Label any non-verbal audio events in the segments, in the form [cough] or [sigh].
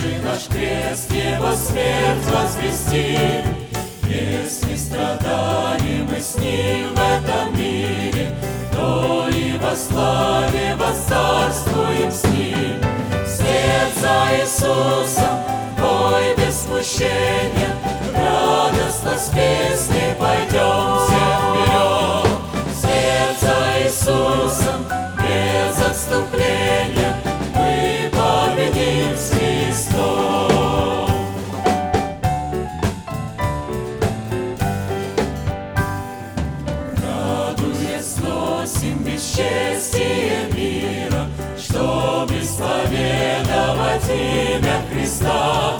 Спасший наш крест, Его смерть возвести. Если страдаем мы с Ним в этом мире, То и во славе воцарствуем с Ним. Свет за Иисусом, бой без смущения, имя Христа.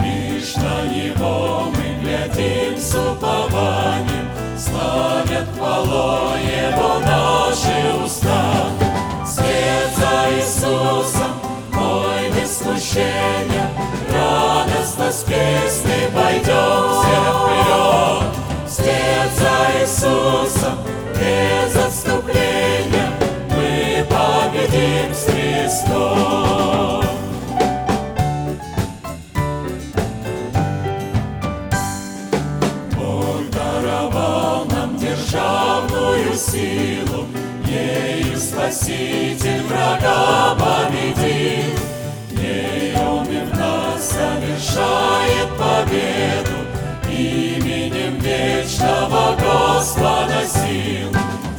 Лишь на Него мы глядим с упованием, Славят хвало Его наши уста. Свет за Иисусом, мой без смущения, Радостно с песни пойдем все вперед. Свет за Иисусом, без отступления, Спаситель врага победил, Ей Он нас совершает победу, Именем вечного Господа сил.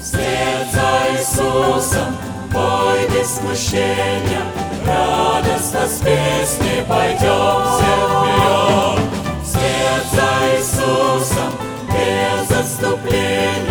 Вслед за Иисусом бой без смущения, Радостно с песней пойдем все вперед. Вслед за Иисусом без отступления,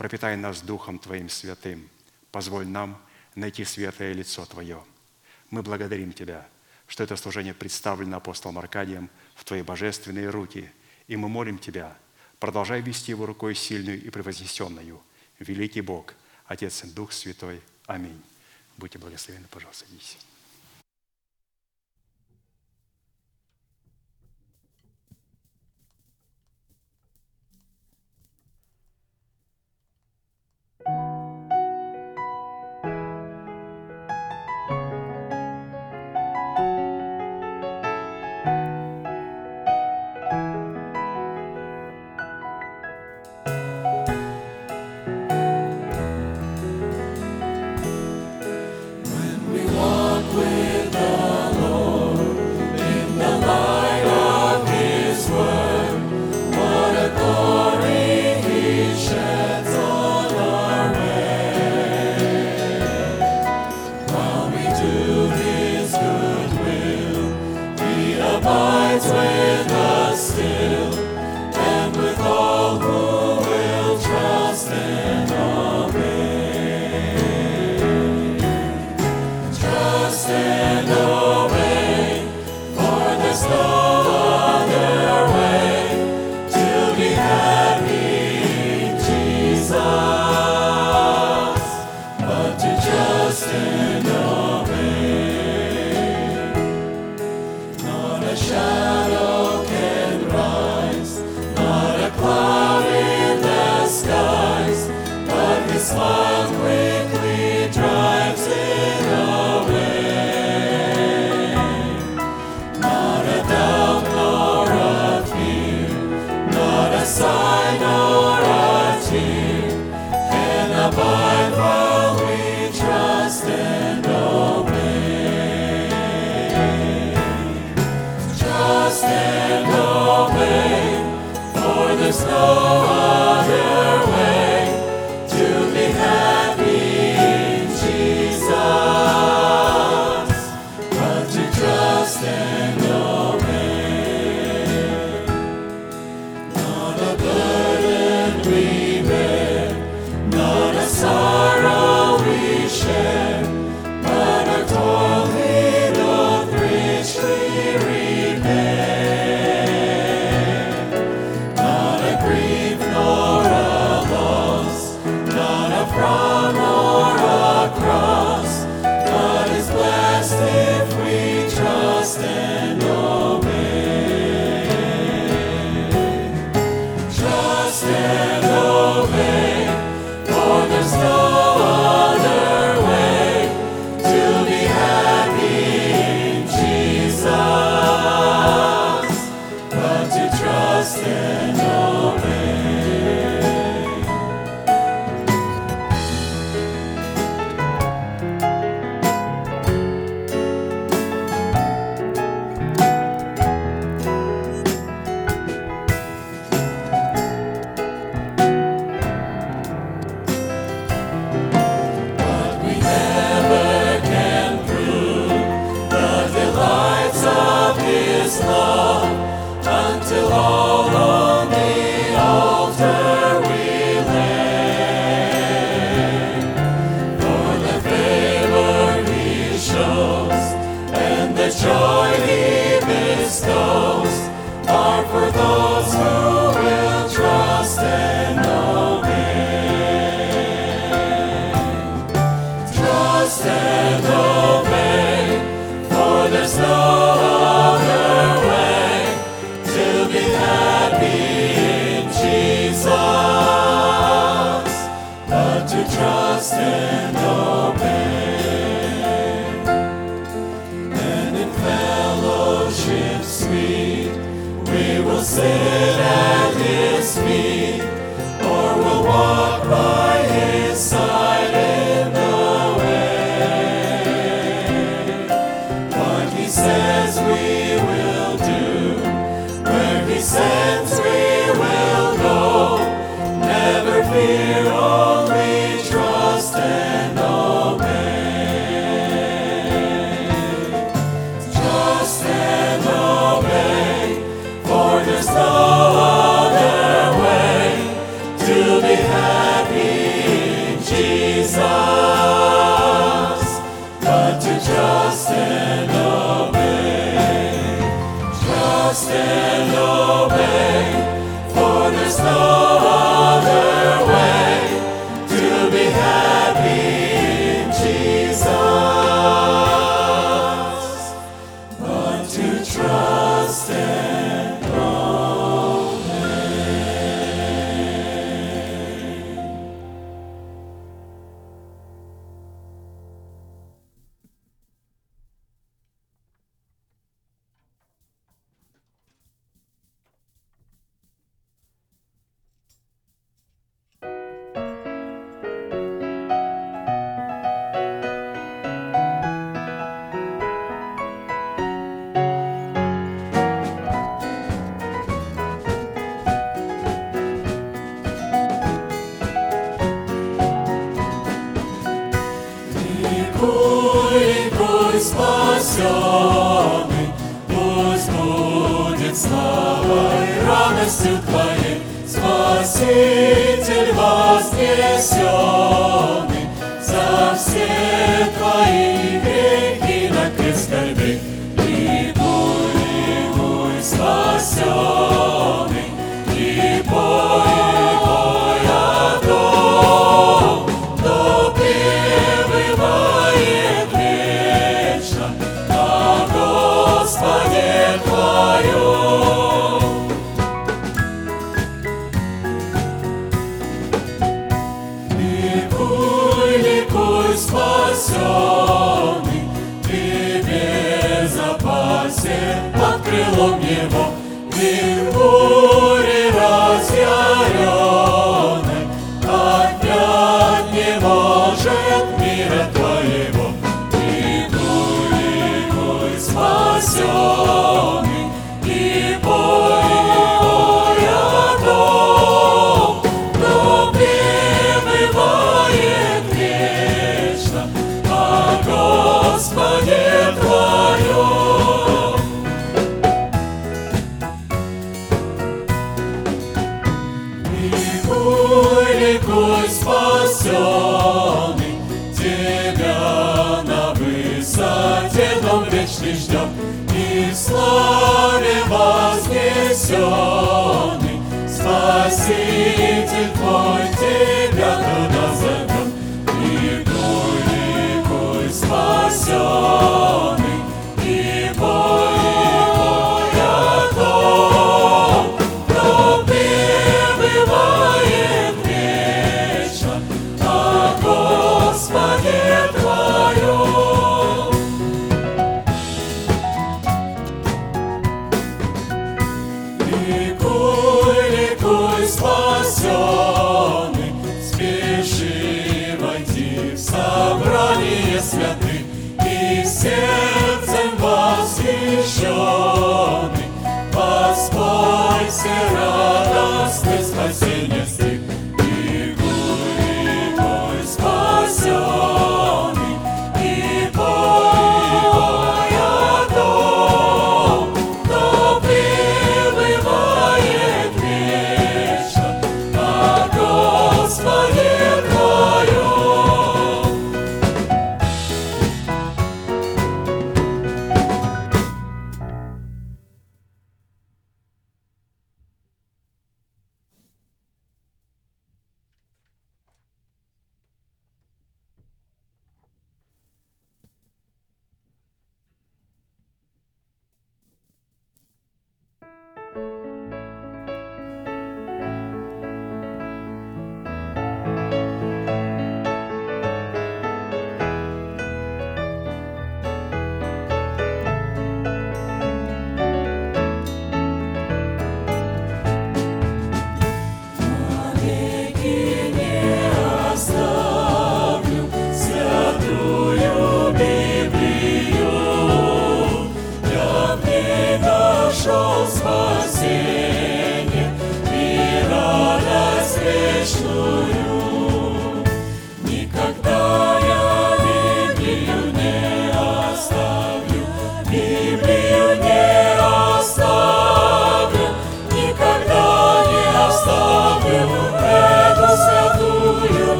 пропитай нас Духом Твоим святым – позволь нам найти светлое лицо Твое. Мы благодарим Тебя, что это служение представлено апостолом Аркадием в Твои божественные руки, и мы молим Тебя, продолжай вести его рукой сильную и превознесенную. Великий Бог, Отец и Дух Святой. Аминь. Будьте благословенны, пожалуйста, садитесь.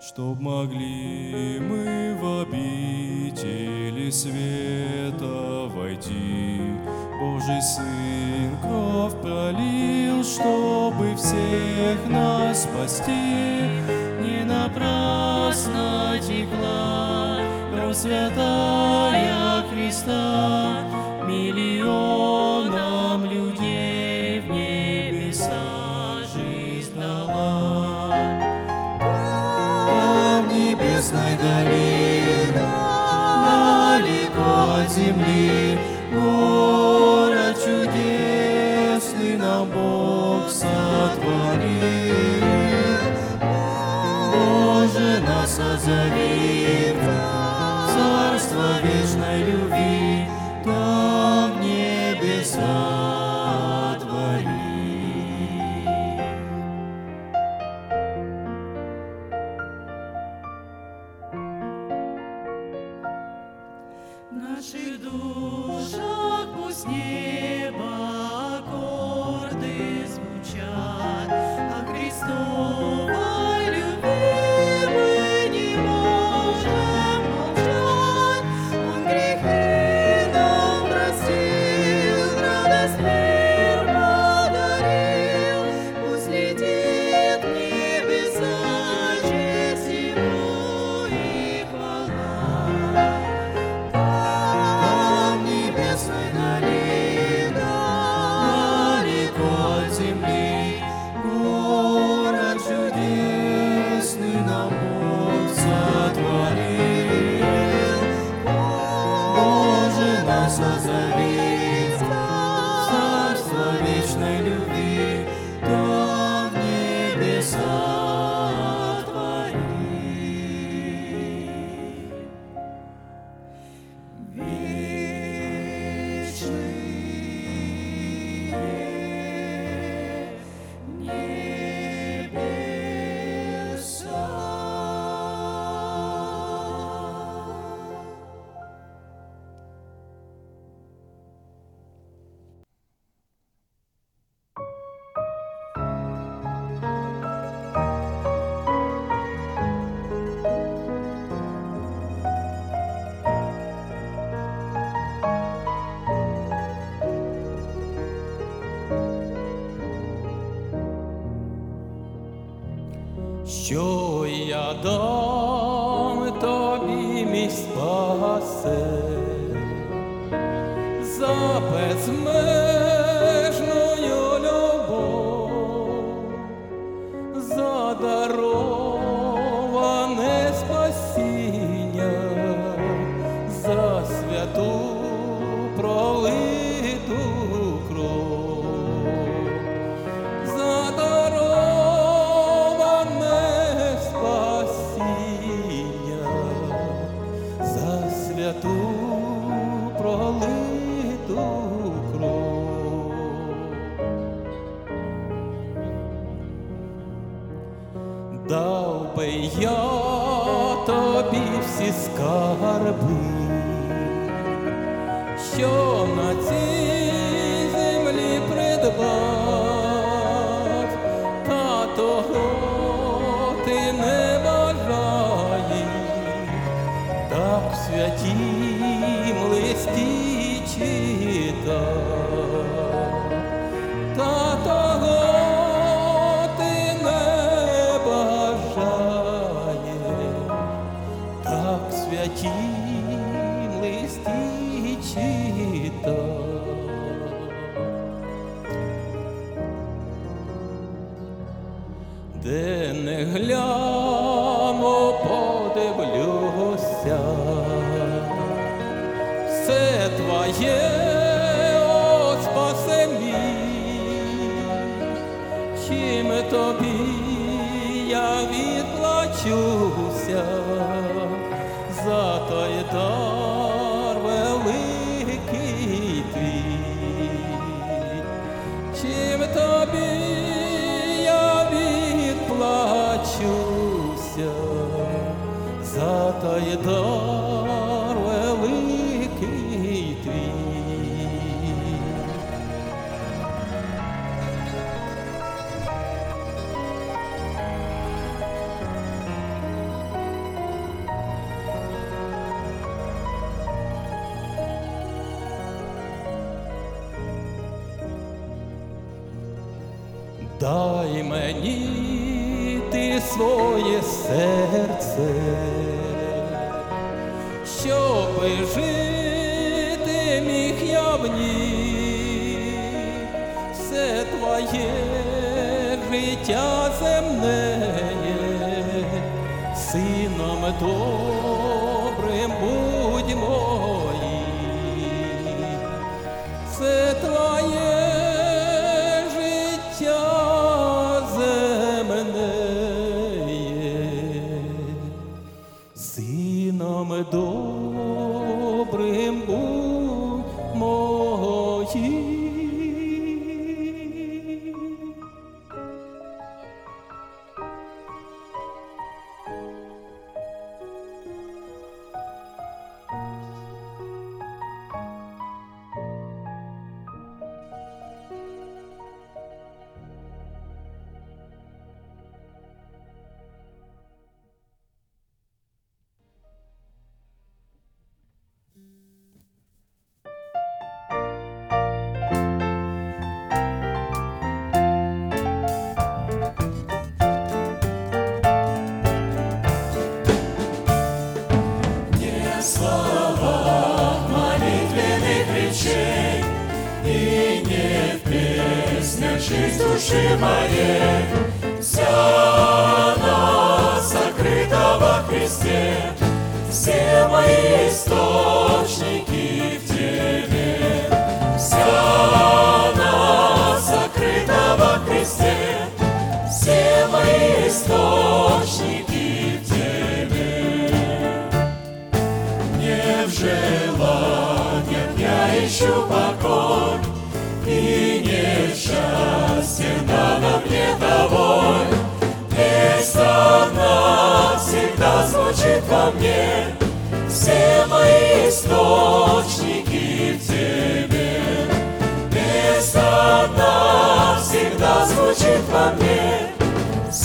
Чтоб могли мы в обители света войти, Божий Сын кровь пролил, чтобы всех нас спасти, не напрасно свята. я тобі всі скарби, що на цій землі придбав, та того ти не бажаєш, так святі. Твоє, о, спасе мій, чим тобі я відплачуся? За той дар великий твій, чим тобі я відплачуся? За той дар todo. Источники в Тебе не в желаниях я ищу покой, И не в счастье надо мне тобой. Песнь одна всегда звучит во мне, Все мои источники в тебе. Песнь одна всегда звучит во мне,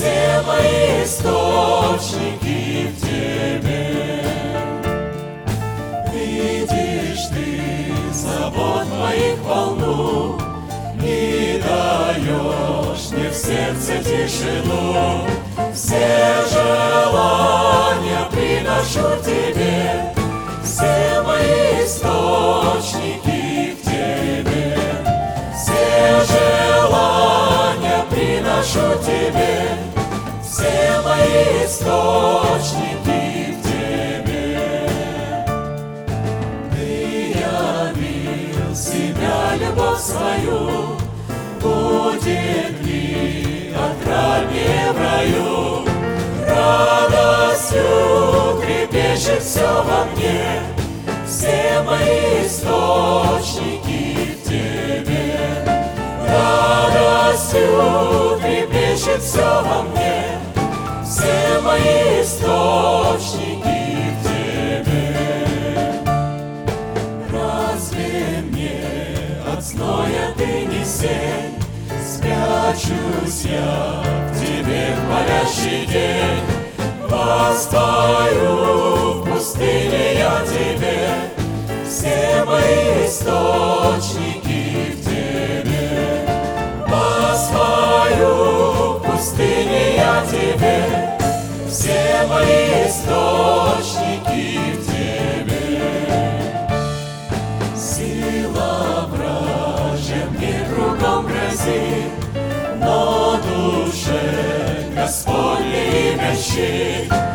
Все мои источники в тебе. Видишь ты забот моих волну, Не даешь мне в сердце тишину. Все желания приношу тебе, Все мои источники в тебе. Все желания приношу тебе, Все мои источники в тебе. Ты явил себя, любовь свою, Будет ли отраднее в раю? Радостью трепещет все во мне, Все мои источники в тебе. Радостью трепещет все во мне, Все мои источники в тебе. Разве мне от зноя ты не сень? Спрячусь я в тебе в палящий день. Восстаю в пустыне я тебе, Все мои источники в тебе. Восстаю в пустыне тебе, все мои источники в тебе. Сила вражья мне кругом грозит, но душе Господне имя щит.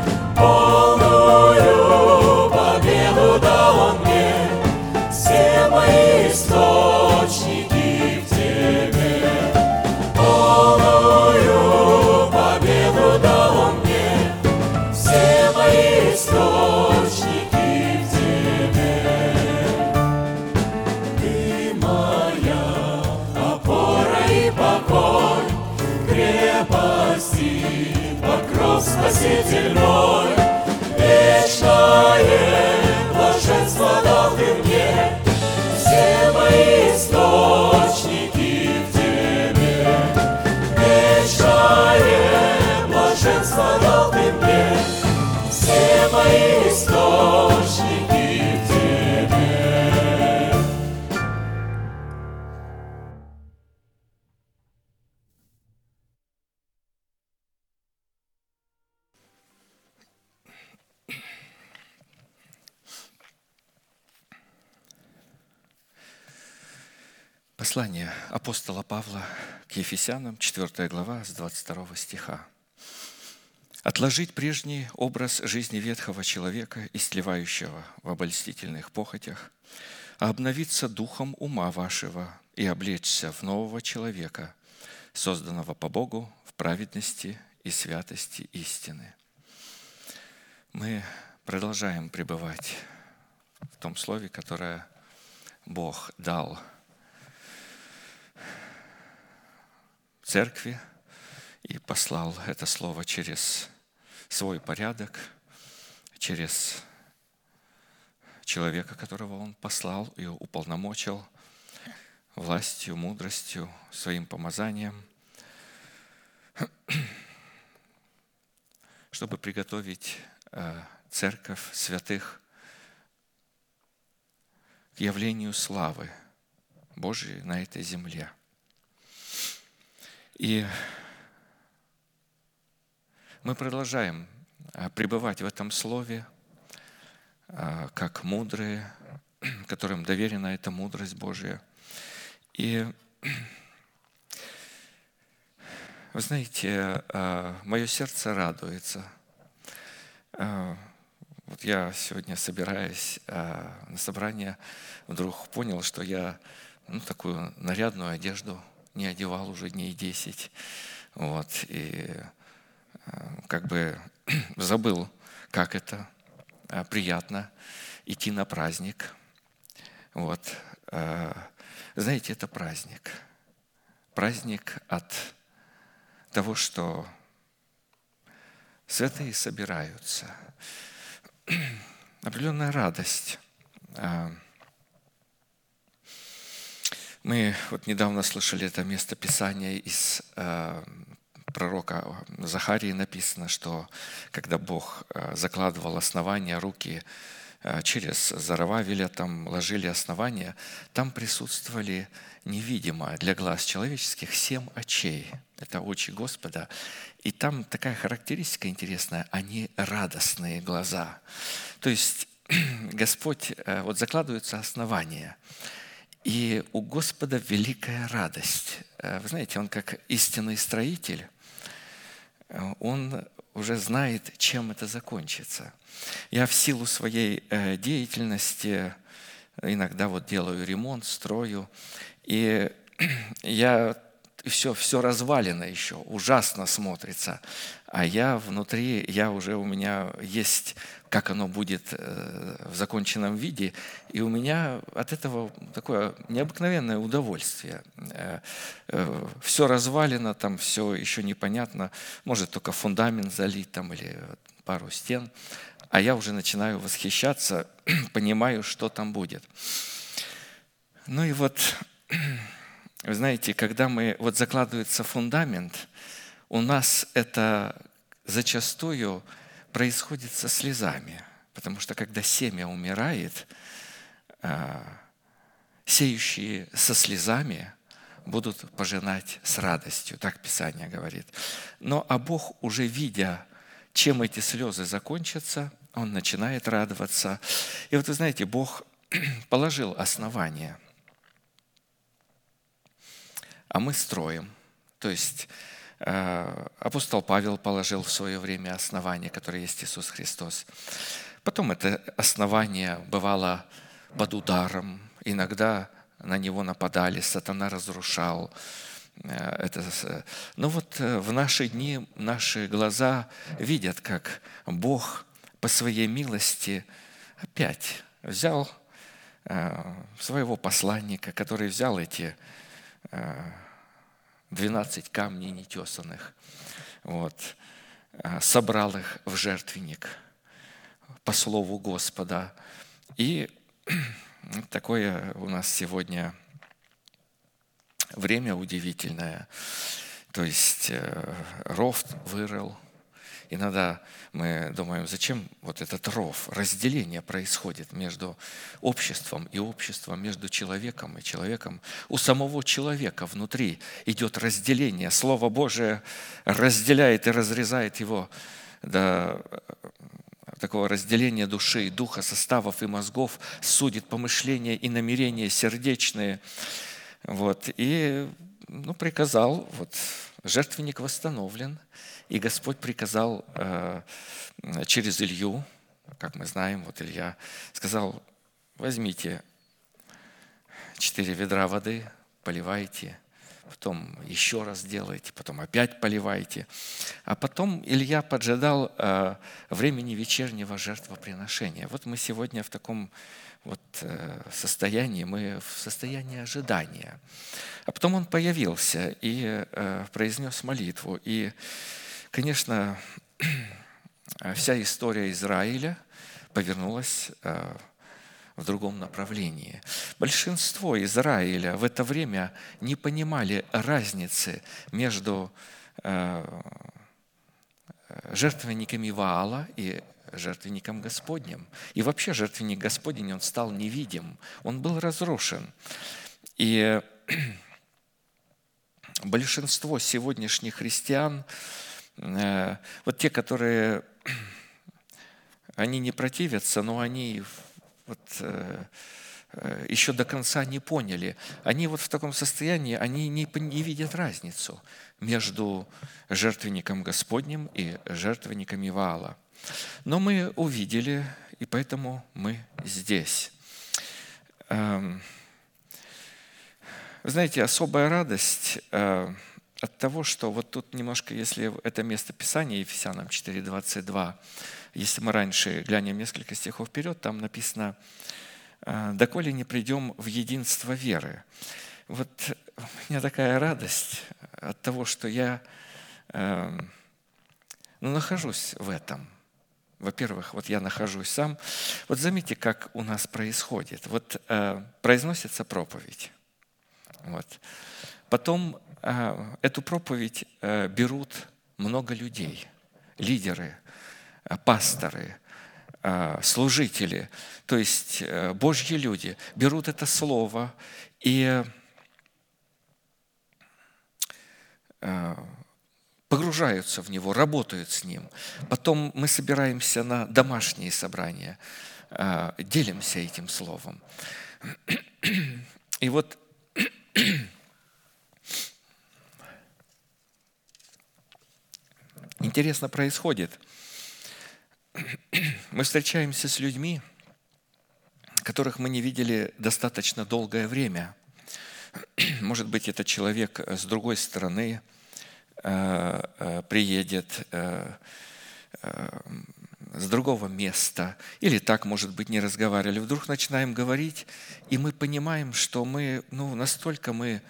Источники в тебе. Послание апостола Павла к Ефесянам, 4 глава, с 22 стиха. «Отложить прежний образ жизни ветхого человека, истлевающего в обольстительных похотях, а обновиться духом ума вашего и облечься в нового человека, созданного по Богу в праведности и святости истины». Мы продолжаем пребывать в том слове, которое Бог дал церкви и послал это слово через свой порядок, через человека, которого он послал и уполномочил властью, мудростью, своим помазанием, [clears throat] чтобы приготовить э, церковь святых к явлению славы Божией на этой земле. И мы продолжаем а, пребывать в этом слове, а, как мудрые, [clears throat] которым доверена эта мудрость Божья. И [clears throat] вы знаете, мое сердце радуется. А, Вот я сегодня, собираясь на собрание, вдруг понял, что я ну, такую нарядную одежду не одевал уже дней 10. Вот, и как бы [clears throat] забыл, как это э, приятно идти на праздник. Вот. э, Знаете, это праздник. Праздник от того, что святые собираются. [clears throat] Определенная радость. Мы вот недавно слышали это место Писания из э, пророка Захарии написано, что когда Бог э, закладывал основания руки э, через Зарававеля, там ложили основания, там присутствовали невидимо для глаз человеческих семь очей. Это очи Господа. И там такая характеристика интересная, они радостные глаза. То есть [clears throat] Господь, э, вот закладываются основания – и у Господа великая радость. Вы знаете, Он как истинный строитель, Он уже знает, чем это закончится. Я в силу своей э, деятельности иногда вот делаю ремонт, строю, и [clears throat] я все, все развалено еще, ужасно смотрится. А я внутри, я уже у меня есть как оно будет э, в законченном виде. И у меня от этого такое необыкновенное удовольствие. Э, э, все развалено, там все еще непонятно. Может, только фундамент залит там или пару стен. А я уже начинаю восхищаться, [clears throat] понимаю, что там будет. Ну и вот, [clears throat] вы знаете, когда мы, вот закладывается фундамент, у нас это зачастую происходит со слезами. Потому что когда семя умирает, а, сеющие со слезами будут пожинать с радостью, так Писание говорит. Но а Бог, уже видя, чем эти слезы закончатся, Он начинает радоваться. И вот вы знаете, Бог [clears throat] положил основание, а мы строим. То есть апостол Павел положил в свое время основание, которое есть Иисус Христос. Потом это основание бывало под ударом, иногда на него нападали, сатана разрушал. Э, это. Но вот э, в наши дни наши глаза видят, как Бог по своей милости опять взял своего посланника, который взял эти 12 камней нетесанных, вот, а, собрал их в жертвенник по слову Господа. И [clears throat] такое у нас сегодня время удивительное. То есть э, ров вырыл, Иногда мы думаем, зачем вот этот ров, разделение происходит между обществом и обществом, между человеком и человеком. У самого человека внутри идет разделение. Слово Божие разделяет и разрезает его до э, такого разделения души, духа, составов и мозгов, судит помышления и намерения сердечные. Вот. И ну, приказал, вот, жертвенник восстановлен – и Господь приказал э, через Илью, как мы знаем, вот Илья сказал, возьмите четыре ведра воды, поливайте, потом еще раз делайте, потом опять поливайте. А потом Илья поджидал э, времени вечернего жертвоприношения. Вот мы сегодня в таком вот э, состоянии, мы в состоянии ожидания. А потом он появился и произнес молитву. И Конечно, вся история Израиля повернулась э, в другом направлении. Большинство Израиля в это время не понимали разницы между э, жертвенниками Ваала и жертвенником Господним. И вообще жертвенник Господень, он стал невидим, он был разрушен. И [clears throat] большинство сегодняшних христиан Э, вот те, которые, [clears throat] они не противятся, но они вот, э, э, еще до конца не поняли. Они вот в таком состоянии, они не, не видят разницу между жертвенником Господним и жертвенником Иваала. Но мы увидели, и поэтому мы здесь. Эм, знаете, особая радость от того, что вот тут немножко, если это место Писания, Ефесянам 4.22, если мы раньше глянем несколько стихов вперед, там написано «Э, «Доколе не придем в единство веры». Вот у меня такая радость от того, что я э, ну, нахожусь в этом. Во-первых, вот я нахожусь сам. Вот заметьте, как у нас происходит. Вот э, произносится проповедь. Вот. Потом эту проповедь э, берут много людей, лидеры, э, пасторы, э, служители, то есть Божьи люди берут это слово и погружаются в него, работают с ним. Потом мы собираемся на домашние собрания, делимся этим словом. [clears throat] И вот интересно происходит. Мы встречаемся с людьми, которых мы не видели достаточно долгое время. Может быть, это человек с другой стороны э, э, приедет, э, с другого места, или так, может быть, не разговаривали. Вдруг начинаем говорить, и мы понимаем, что мы, ну, настолько мы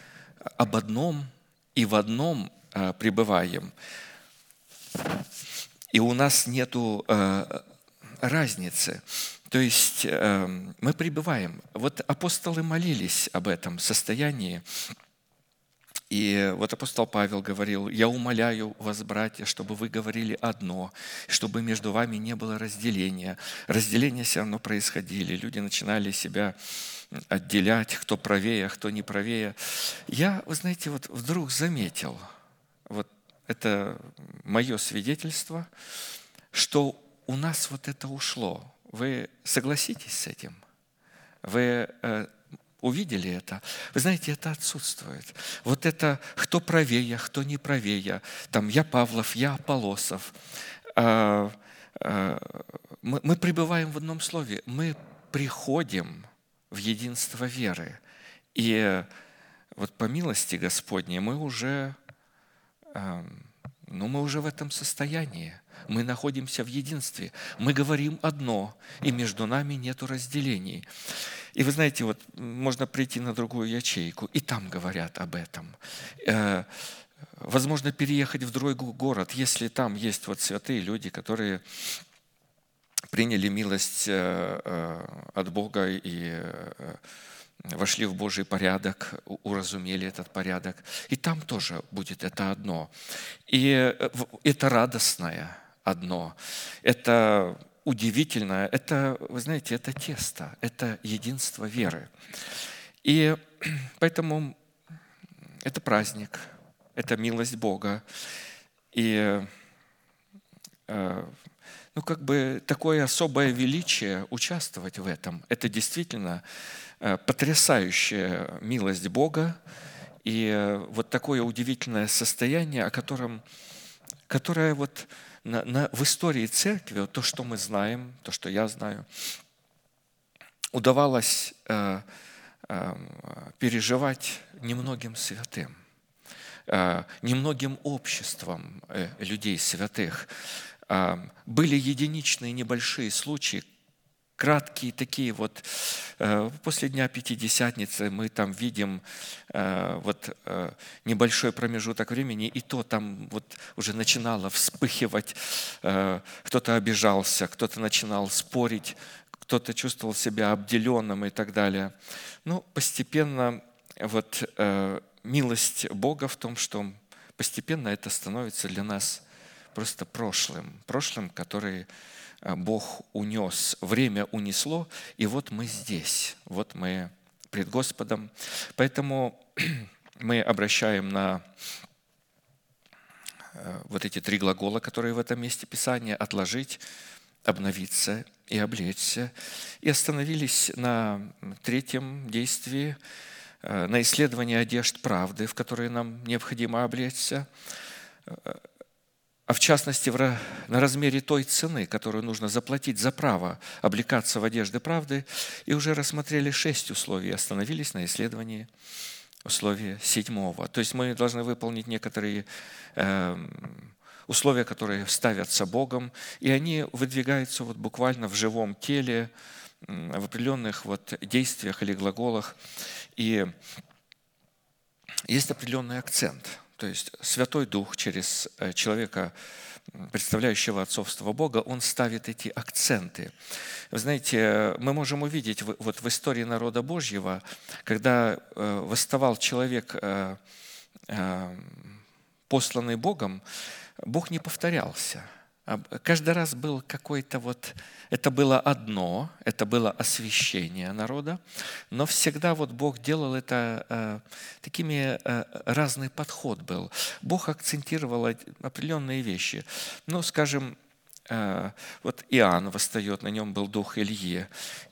об одном и в одном пребываем, и у нас нет э, разницы. То есть э, мы пребываем. Вот апостолы молились об этом состоянии. И вот апостол Павел говорил, «Я умоляю вас, братья, чтобы вы говорили одно, чтобы между вами не было разделения». Разделения все равно происходили. Люди начинали себя отделять, кто правее, а кто не правее. Я, вы знаете, вот вдруг заметил, вот это мое свидетельство, что у нас вот это ушло. Вы согласитесь с этим? Вы э, увидели это. Вы знаете, это отсутствует. Вот это кто правее, кто не правее. Там я Павлов, я Аполосов. А, а, мы, мы пребываем в одном слове. Мы приходим в единство веры. И вот по милости Господней мы уже, ну, мы уже в этом состоянии. Мы находимся в единстве. Мы говорим одно, и между нами нет разделений. И вы знаете, вот можно прийти на другую ячейку, и там говорят об этом. Э, возможно, переехать в другой город, если там есть вот святые люди, которые приняли милость э, э, от Бога и вошли в Божий порядок, уразумели этот порядок. И там тоже будет это одно. И это радостное одно. Это удивительное, это, вы знаете, это тесто, это единство веры. И [clears throat] поэтому это праздник, это милость Бога. И э, ну, как бы такое особое величие участвовать в этом. Это действительно э, потрясающая милость Бога и э, вот такое удивительное состояние, о котором, которое вот на, на, в истории церкви, вот то, что мы знаем, то, что я знаю, удавалось э, э, переживать немногим святым, э, немногом обществам э, людей святых. Э, были единичные небольшие случаи, краткие такие вот, э, после Дня Пятидесятницы мы там видим э, вот э, небольшой промежуток времени, и то там вот уже начинало вспыхивать, кто-то обижался, кто-то начинал спорить, кто-то чувствовал себя обделенным и так далее. Ну, постепенно вот милость Бога в том, что постепенно это становится для нас просто прошлым, прошлым, который Бог унес, время унесло, и вот мы здесь, вот мы пред Господом. Поэтому [clears throat] мы обращаем на э, вот эти три глагола, которые в этом месте Писания, отложить, обновиться и облечься. И остановились на третьем действии, э, на исследовании одежд правды, в которые нам необходимо облечься а в частности на размере той цены, которую нужно заплатить за право облекаться в одежды правды, и уже рассмотрели шесть условий, остановились на исследовании условия седьмого. То есть мы должны выполнить некоторые эм, условия, которые ставятся Богом, и они выдвигаются вот буквально в живом теле, в определенных вот действиях или глаголах. И есть определенный акцент – то есть Святой Дух через э, человека, представляющего отцовство Бога, он ставит эти акценты. Вы знаете, мы можем увидеть вот в истории народа Божьего, когда э, восставал человек, э, посланный Богом, Бог не повторялся – Каждый раз был какой-то вот, это было одно, это было освящение народа, но всегда вот Бог делал это э, такими, э, разный подход был. Бог акцентировал определенные вещи. Ну, скажем, э, вот Иоанн восстает, на нем был дух Ильи.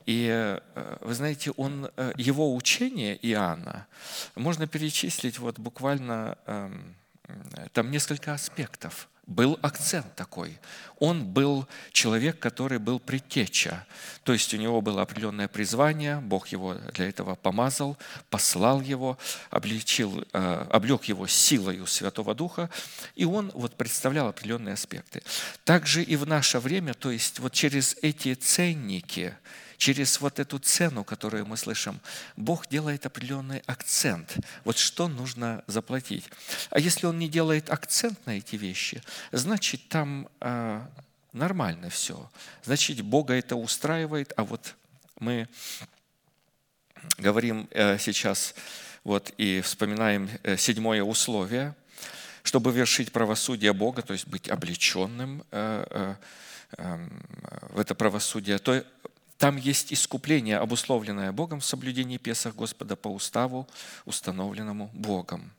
И вы знаете, он, его учение Иоанна можно перечислить вот буквально, э, там несколько аспектов – был акцент такой. Он был человек, который был предтеча. То есть у него было определенное призвание, Бог его для этого помазал, послал его, обличил, э, облег его силою Святого Духа, и он вот представлял определенные аспекты. Также и в наше время, то есть вот через эти ценники – через вот эту цену, которую мы слышим, Бог делает определенный акцент. Вот что нужно заплатить. А если Он не делает акцент на эти вещи, значит там э, нормально все. Значит Бога это устраивает, а вот мы говорим э, сейчас вот и вспоминаем э, седьмое условие, чтобы вершить правосудие Бога, то есть быть облеченным э, э, эм, в это правосудие, то там есть искупление, обусловленное Богом в соблюдении Песах Господа по уставу, установленному Богом.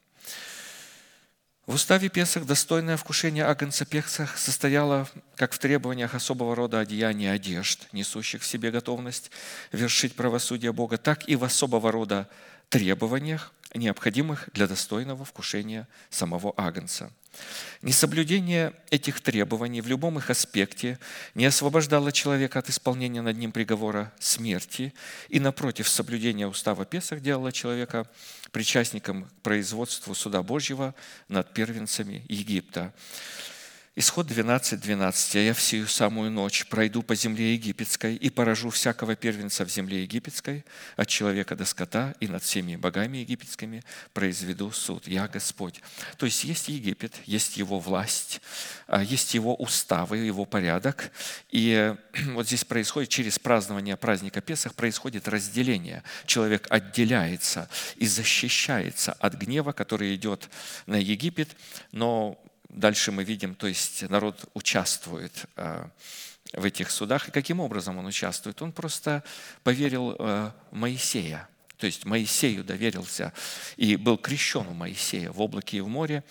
В уставе Песах достойное вкушение Агнца Песах состояло как в требованиях особого рода одеяния одежд, несущих в себе готовность вершить правосудие Бога, так и в особого рода требованиях, необходимых для достойного вкушения самого Агнца. Несоблюдение этих требований в любом их аспекте не освобождало человека от исполнения над ним приговора смерти, и, напротив, соблюдение устава Песах делало человека причастником к производству суда Божьего над первенцами Египта. Исход 12, 12. «А я всю самую ночь пройду по земле египетской и поражу всякого первенца в земле египетской, от человека до скота, и над всеми богами египетскими произведу суд. Я Господь». То есть есть Египет, есть его власть, а, есть его уставы, его порядок. И [clears throat] вот здесь происходит, через празднование праздника Песах происходит разделение. Человек отделяется и защищается от гнева, который идет на Египет, но дальше мы видим, то есть народ участвует э, в этих судах. И каким образом он участвует? Он просто поверил э, Моисея. То есть Моисею доверился и был крещен у Моисея в облаке и в море.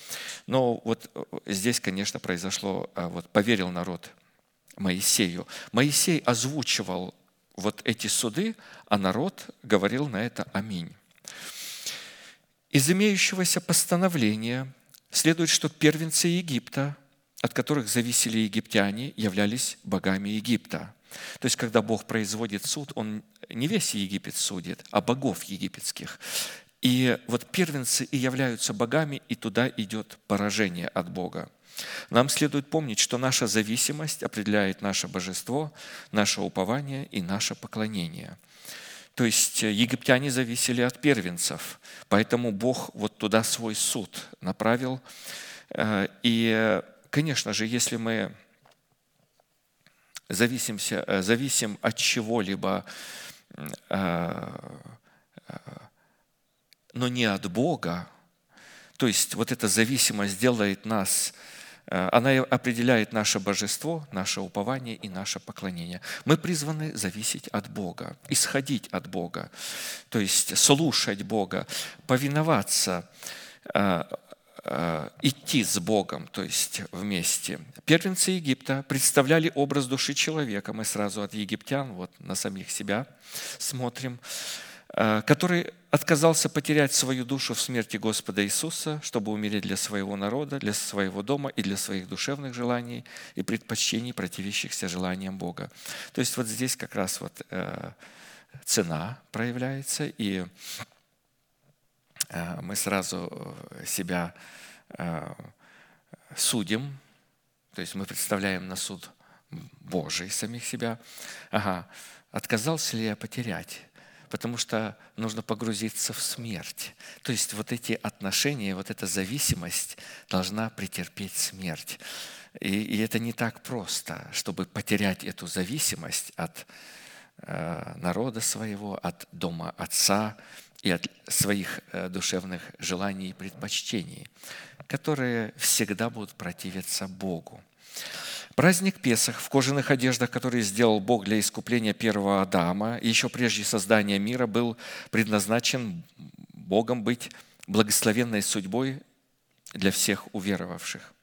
Но вот э, здесь, конечно, произошло, вот поверил народ Моисею. Моисей озвучивал вот эти суды, а народ говорил на это «Аминь». Из имеющегося постановления – следует, что первенцы Египта, от которых зависели египтяне, являлись богами Египта. То есть, когда Бог производит суд, Он не весь Египет судит, а богов египетских. И вот первенцы и являются богами, и туда идет поражение от Бога. Нам следует помнить, что наша зависимость определяет наше божество, наше упование и наше поклонение – то есть э, египтяне зависели от первенцев, поэтому Бог вот туда свой суд направил. Э, и, конечно же, если мы зависимся, э, зависим от чего-либо, но не от Бога, то есть вот эта зависимость делает нас Э, она определяет наше божество, наше упование и наше поклонение. Мы призваны зависеть от Бога, исходить от Бога, то есть слушать Бога, повиноваться, э, э, идти с Богом, то есть вместе. Первенцы Египта представляли образ души человека. Мы сразу от египтян, вот на самих себя смотрим. Э, который отказался потерять свою душу в смерти Господа Иисуса, чтобы умереть для своего народа, для своего дома и для своих душевных желаний и предпочтений, противящихся желаниям Бога. То есть вот здесь как раз вот э, цена проявляется, и э, мы сразу себя судим, то есть мы представляем на суд Божий самих себя. Ага, отказался ли я потерять? Потому что нужно погрузиться в смерть. То есть вот эти отношения, вот эта зависимость должна претерпеть смерть. И, и это не так просто, чтобы потерять эту зависимость от э, народа своего, от дома отца и от своих э, душевных желаний и предпочтений, которые всегда будут противиться Богу. Праздник Песах в кожаных одеждах, которые сделал Бог для искупления первого Адама, еще прежде создания мира, был предназначен Богом быть благословенной судьбой для всех уверовавших.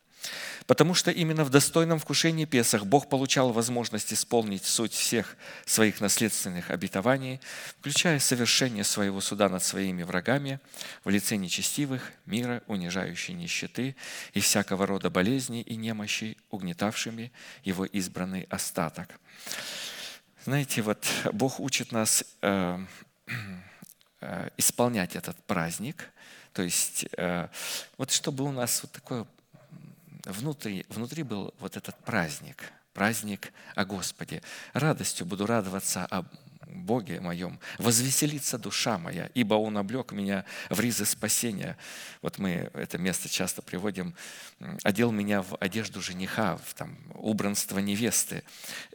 Потому что именно в достойном вкушении Песах Бог получал возможность исполнить суть всех своих наследственных обетований, включая совершение своего суда над своими врагами в лице нечестивых, мира, унижающей нищеты и всякого рода болезней и немощей, угнетавшими его избранный остаток. Знаете, вот Бог учит нас э, э, исполнять этот праздник, то есть э, вот чтобы у нас вот такое внутри, внутри был вот этот праздник, праздник о Господе. Радостью буду радоваться о Боге моем, возвеселится душа моя, ибо Он облег меня в ризы спасения. Вот мы это место часто приводим. Одел меня в одежду жениха, в там, убранство невесты.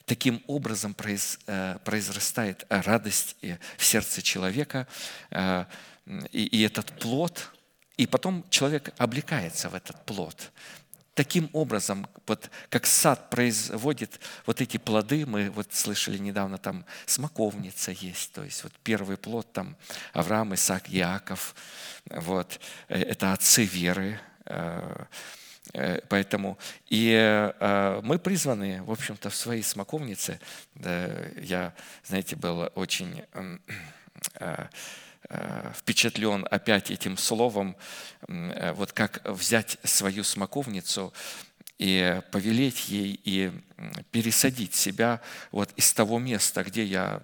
Таким образом произ, э, произрастает радость в сердце человека, э, и, и этот плод, и потом человек облекается в этот плод таким образом, вот как сад производит вот эти плоды, мы вот слышали недавно, там смоковница есть, то есть вот первый плод там Авраам, Исаак, Иаков, вот, э, это отцы веры, Э, э, Поэтому и мы призваны, в общем-то, в своей смоковнице. Я, знаете, был очень впечатлен опять этим словом, вот как взять свою смоковницу и повелеть ей и пересадить себя вот из того места, где я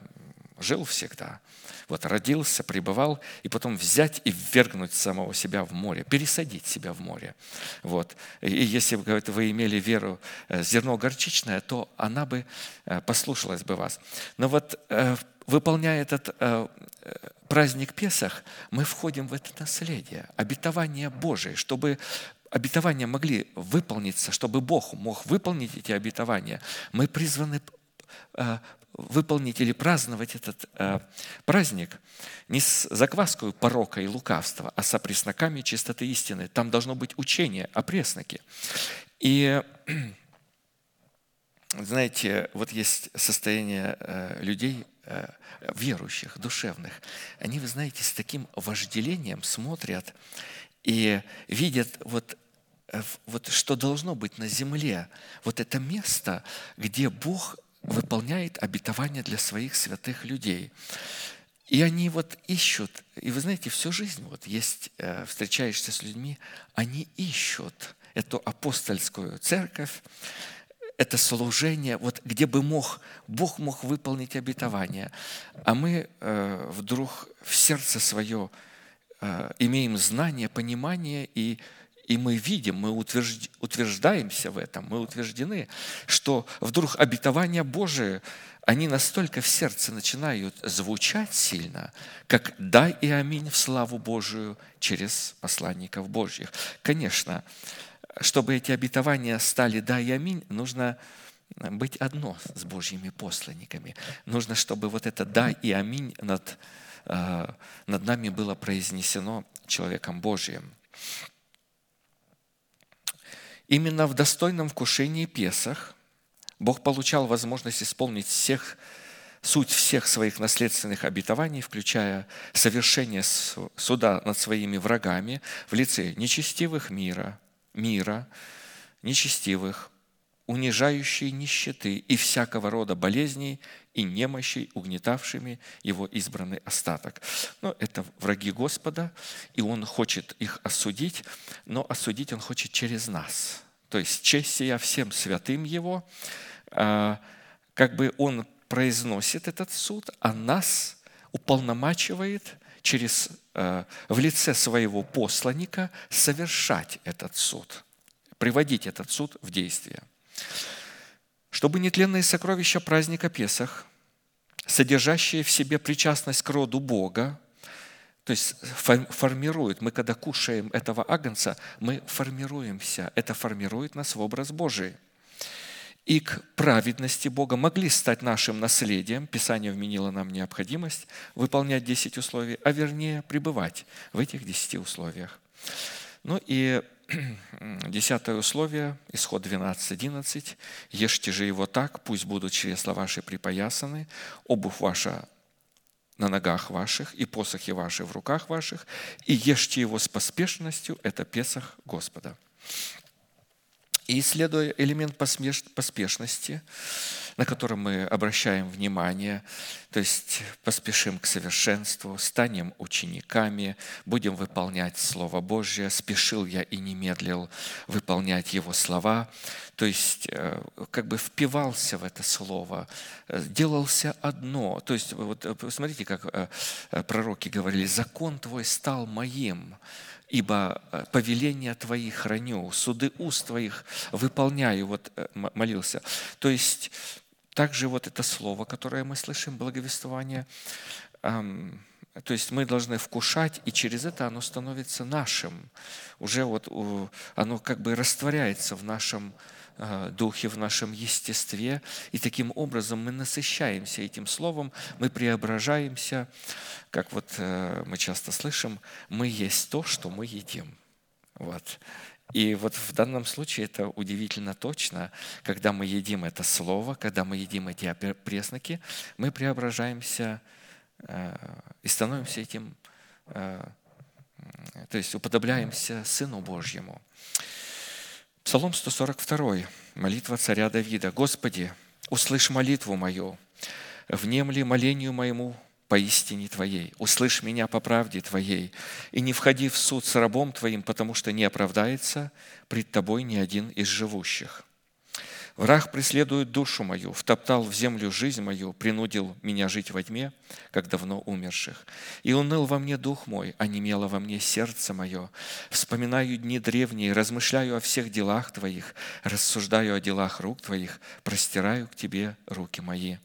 жил всегда, вот родился, пребывал, и потом взять и ввергнуть самого себя в море, пересадить себя в море. Вот. И если говорит, вы имели веру э, зерно горчичное, то она бы э, послушалась бы вас. Но вот э, выполняя этот праздник Песах, мы входим в это наследие, обетование Божие, чтобы обетования могли выполниться, чтобы Бог мог выполнить эти обетования, мы призваны выполнить или праздновать этот э, праздник не с закваской порока и лукавства, а с опресноками чистоты истины. Там должно быть учение о пресноке. И [clears throat] знаете, вот есть состояние э, людей, э, верующих, душевных. Они, вы знаете, с таким вожделением смотрят и видят вот э, вот что должно быть на земле, вот это место, где Бог выполняет обетование для своих святых людей. И они вот ищут, и вы знаете, всю жизнь вот есть, э, встречаешься с людьми, они ищут эту апостольскую церковь, это служение, вот где бы мог, Бог мог выполнить обетование. А мы э, вдруг в сердце свое э, имеем знание, понимание и и мы видим, мы утверждаемся в этом, мы утверждены, что вдруг обетования Божие, они настолько в сердце начинают звучать сильно, как «да» и «аминь» в славу Божию через посланников Божьих. Конечно, чтобы эти обетования стали «да» и «аминь», нужно быть одно с Божьими посланниками. Нужно, чтобы вот это «да» и «аминь» над, э, над нами было произнесено человеком Божьим. Именно в достойном вкушении Песах Бог получал возможность исполнить всех, суть всех своих наследственных обетований, включая совершение суда над своими врагами в лице нечестивых мира, мира, нечестивых, унижающей нищеты и всякого рода болезней и немощей, угнетавшими его избранный остаток. Но это враги Господа, и Он хочет их осудить, но осудить Он хочет через нас. То есть честь сия всем святым Его, а, как бы Он произносит этот суд, а нас уполномачивает через, в лице своего посланника совершать этот суд, приводить этот суд в действие чтобы нетленные сокровища праздника Песах, содержащие в себе причастность к роду Бога, то есть формирует, мы когда кушаем этого агнца, мы формируемся, это формирует нас в образ Божий. И к праведности Бога могли стать нашим наследием. Писание вменило нам необходимость выполнять 10 условий, а вернее пребывать в этих 10 условиях. Ну и [clears throat] Десятое условие, исход 12.11. «Ешьте же его так, пусть будут чресла ваши припоясаны, обувь ваша на ногах ваших и посохи ваши в руках ваших, и ешьте его с поспешностью, это Песах Господа». И исследуя элемент поспешности, на который мы обращаем внимание, то есть поспешим к совершенству, станем учениками, будем выполнять Слово Божье, спешил я и не медлил выполнять Его слова, то есть э, как бы впивался в это Слово, э, делался одно. То есть вот э, посмотрите, как пророки говорили, закон Твой стал моим, ибо повеления Твои храню, суды уст Твоих выполняю, вот молился. То есть также вот это слово, которое мы слышим, благовествование, то есть мы должны вкушать, и через это оно становится нашим. Уже вот оно как бы растворяется в нашем духе, в нашем естестве, и таким образом мы насыщаемся этим словом, мы преображаемся, как вот э, мы часто слышим, мы есть то, что мы едим. Вот. И вот в данном случае это удивительно точно, когда мы едим это слово, когда мы едим эти пресноки, мы преображаемся э, и становимся этим, э, то есть уподобляемся Сыну Божьему. Псалом 142, молитва царя Давида. «Господи, услышь молитву мою, внемли молению моему поистине Твоей. Услышь меня по правде Твоей, и не входи в суд с рабом Твоим, потому что не оправдается пред Тобой ни один из живущих». Враг преследует душу мою, втоптал в землю жизнь мою, принудил меня жить во тьме, как давно умерших. И уныл во мне дух мой, а немело во мне сердце мое. Вспоминаю дни древние, размышляю о всех делах Твоих, рассуждаю о делах рук Твоих, простираю к Тебе руки мои.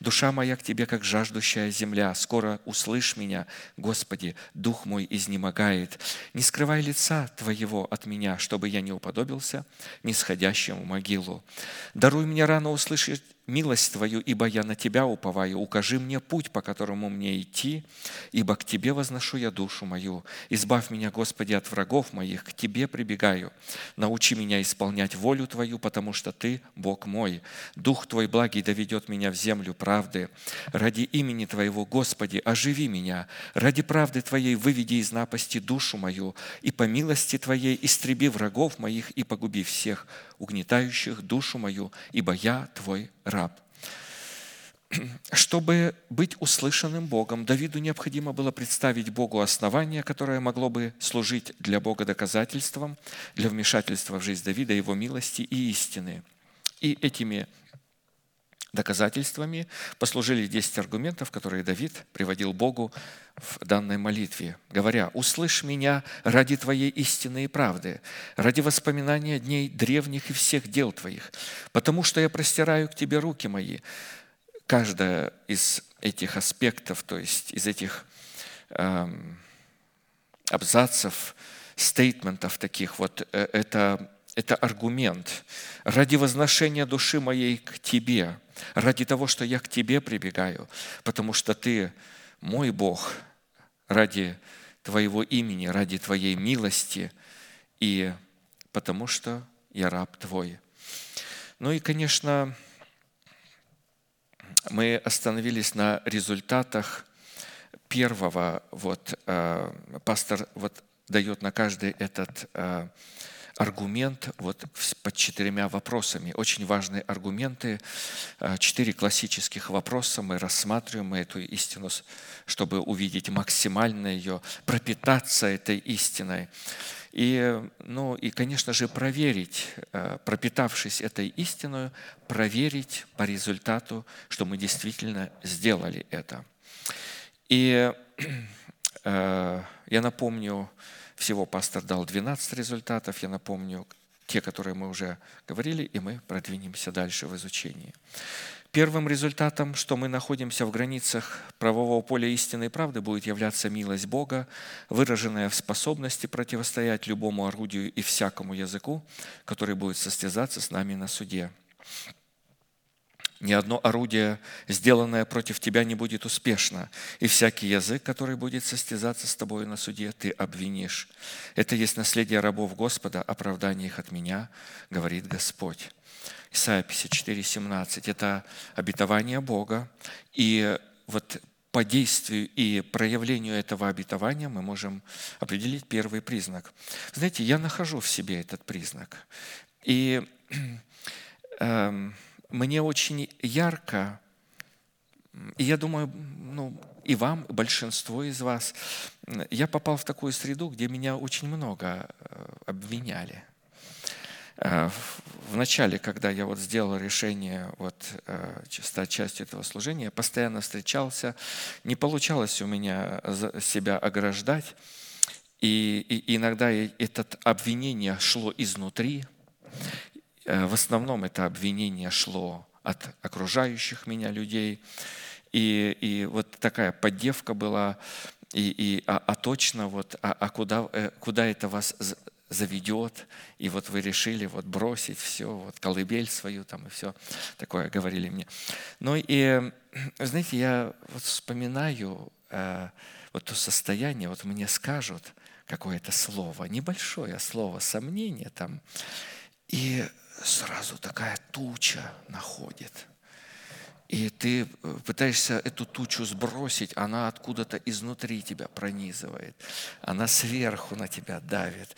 Душа моя к Тебе, как жаждущая земля, скоро услышь меня, Господи, дух мой изнемогает. Не скрывай лица Твоего от меня, чтобы я не уподобился нисходящему могилу. Даруй мне рано услышать милость Твою, ибо я на Тебя уповаю. Укажи мне путь, по которому мне идти, ибо к Тебе возношу я душу мою. Избавь меня, Господи, от врагов моих, к Тебе прибегаю. Научи меня исполнять волю Твою, потому что Ты Бог мой. Дух Твой благий доведет меня в землю правды. Ради имени Твоего, Господи, оживи меня. Ради правды Твоей выведи из напасти душу мою, и по милости Твоей истреби врагов моих и погуби всех, угнетающих душу мою, ибо я Твой раб. Чтобы быть услышанным Богом, Давиду необходимо было представить Богу основание, которое могло бы служить для Бога доказательством, для вмешательства в жизнь Давида, его милости и истины. И этими доказательствами послужили 10 аргументов, которые Давид приводил Богу в данной молитве, говоря, «Услышь меня ради Твоей истины и правды, ради воспоминания дней древних и всех дел Твоих, потому что я простираю к Тебе руки мои». Каждая из этих аспектов, то есть из этих эм, абзацев, стейтментов таких, вот э, это, это аргумент. Ради возношения души моей к Тебе, ради того, что я к Тебе прибегаю, потому что Ты мой Бог, ради Твоего имени, ради Твоей милости и потому что я раб Твой. Ну и, конечно, мы остановились на результатах первого. Вот э, пастор вот дает на каждый этот э, аргумент вот под четырьмя вопросами. Очень важные аргументы, э, четыре классических вопроса. Мы рассматриваем эту истину, чтобы увидеть максимально ее, пропитаться этой истиной. И, ну, и, конечно же, проверить, э, пропитавшись этой истиной, проверить по результату, что мы действительно сделали это. И э, [clears throat] я напомню, всего пастор дал 12 результатов. Я напомню те, которые мы уже говорили, и мы продвинемся дальше в изучении. Первым результатом, что мы находимся в границах правового поля истины и правды, будет являться милость Бога, выраженная в способности противостоять любому орудию и всякому языку, который будет состязаться с нами на суде. Ни одно орудие, сделанное против тебя, не будет успешно, и всякий язык, который будет состязаться с тобой на суде, ты обвинишь. Это есть наследие рабов Господа, оправдание их от меня, говорит Господь. Исайя 54, 17. Это обетование Бога. И вот по действию и проявлению этого обетования мы можем определить первый признак. Знаете, я нахожу в себе этот признак. И [clears throat] э, мне очень ярко, и я думаю, ну, и вам, и большинство из вас, я попал в такую среду, где меня очень много э, обвиняли. Э, в начале, когда я вот сделал решение вот, э, стать частью этого служения, я постоянно встречался, не получалось у меня себя ограждать, и, и иногда это обвинение шло изнутри, в основном это обвинение шло от окружающих меня людей. И, и вот такая поддевка была, и, и, а, а точно вот, а, а куда, э, куда это вас заведет, и вот вы решили вот бросить все, вот колыбель свою там и все такое говорили мне. Ну и, знаете, я вот вспоминаю э, вот то состояние, вот мне скажут какое-то слово, небольшое слово, сомнение там, и сразу такая туча находит. и ты э, пытаешься эту тучу сбросить, она откуда-то изнутри тебя пронизывает, она сверху на тебя давит.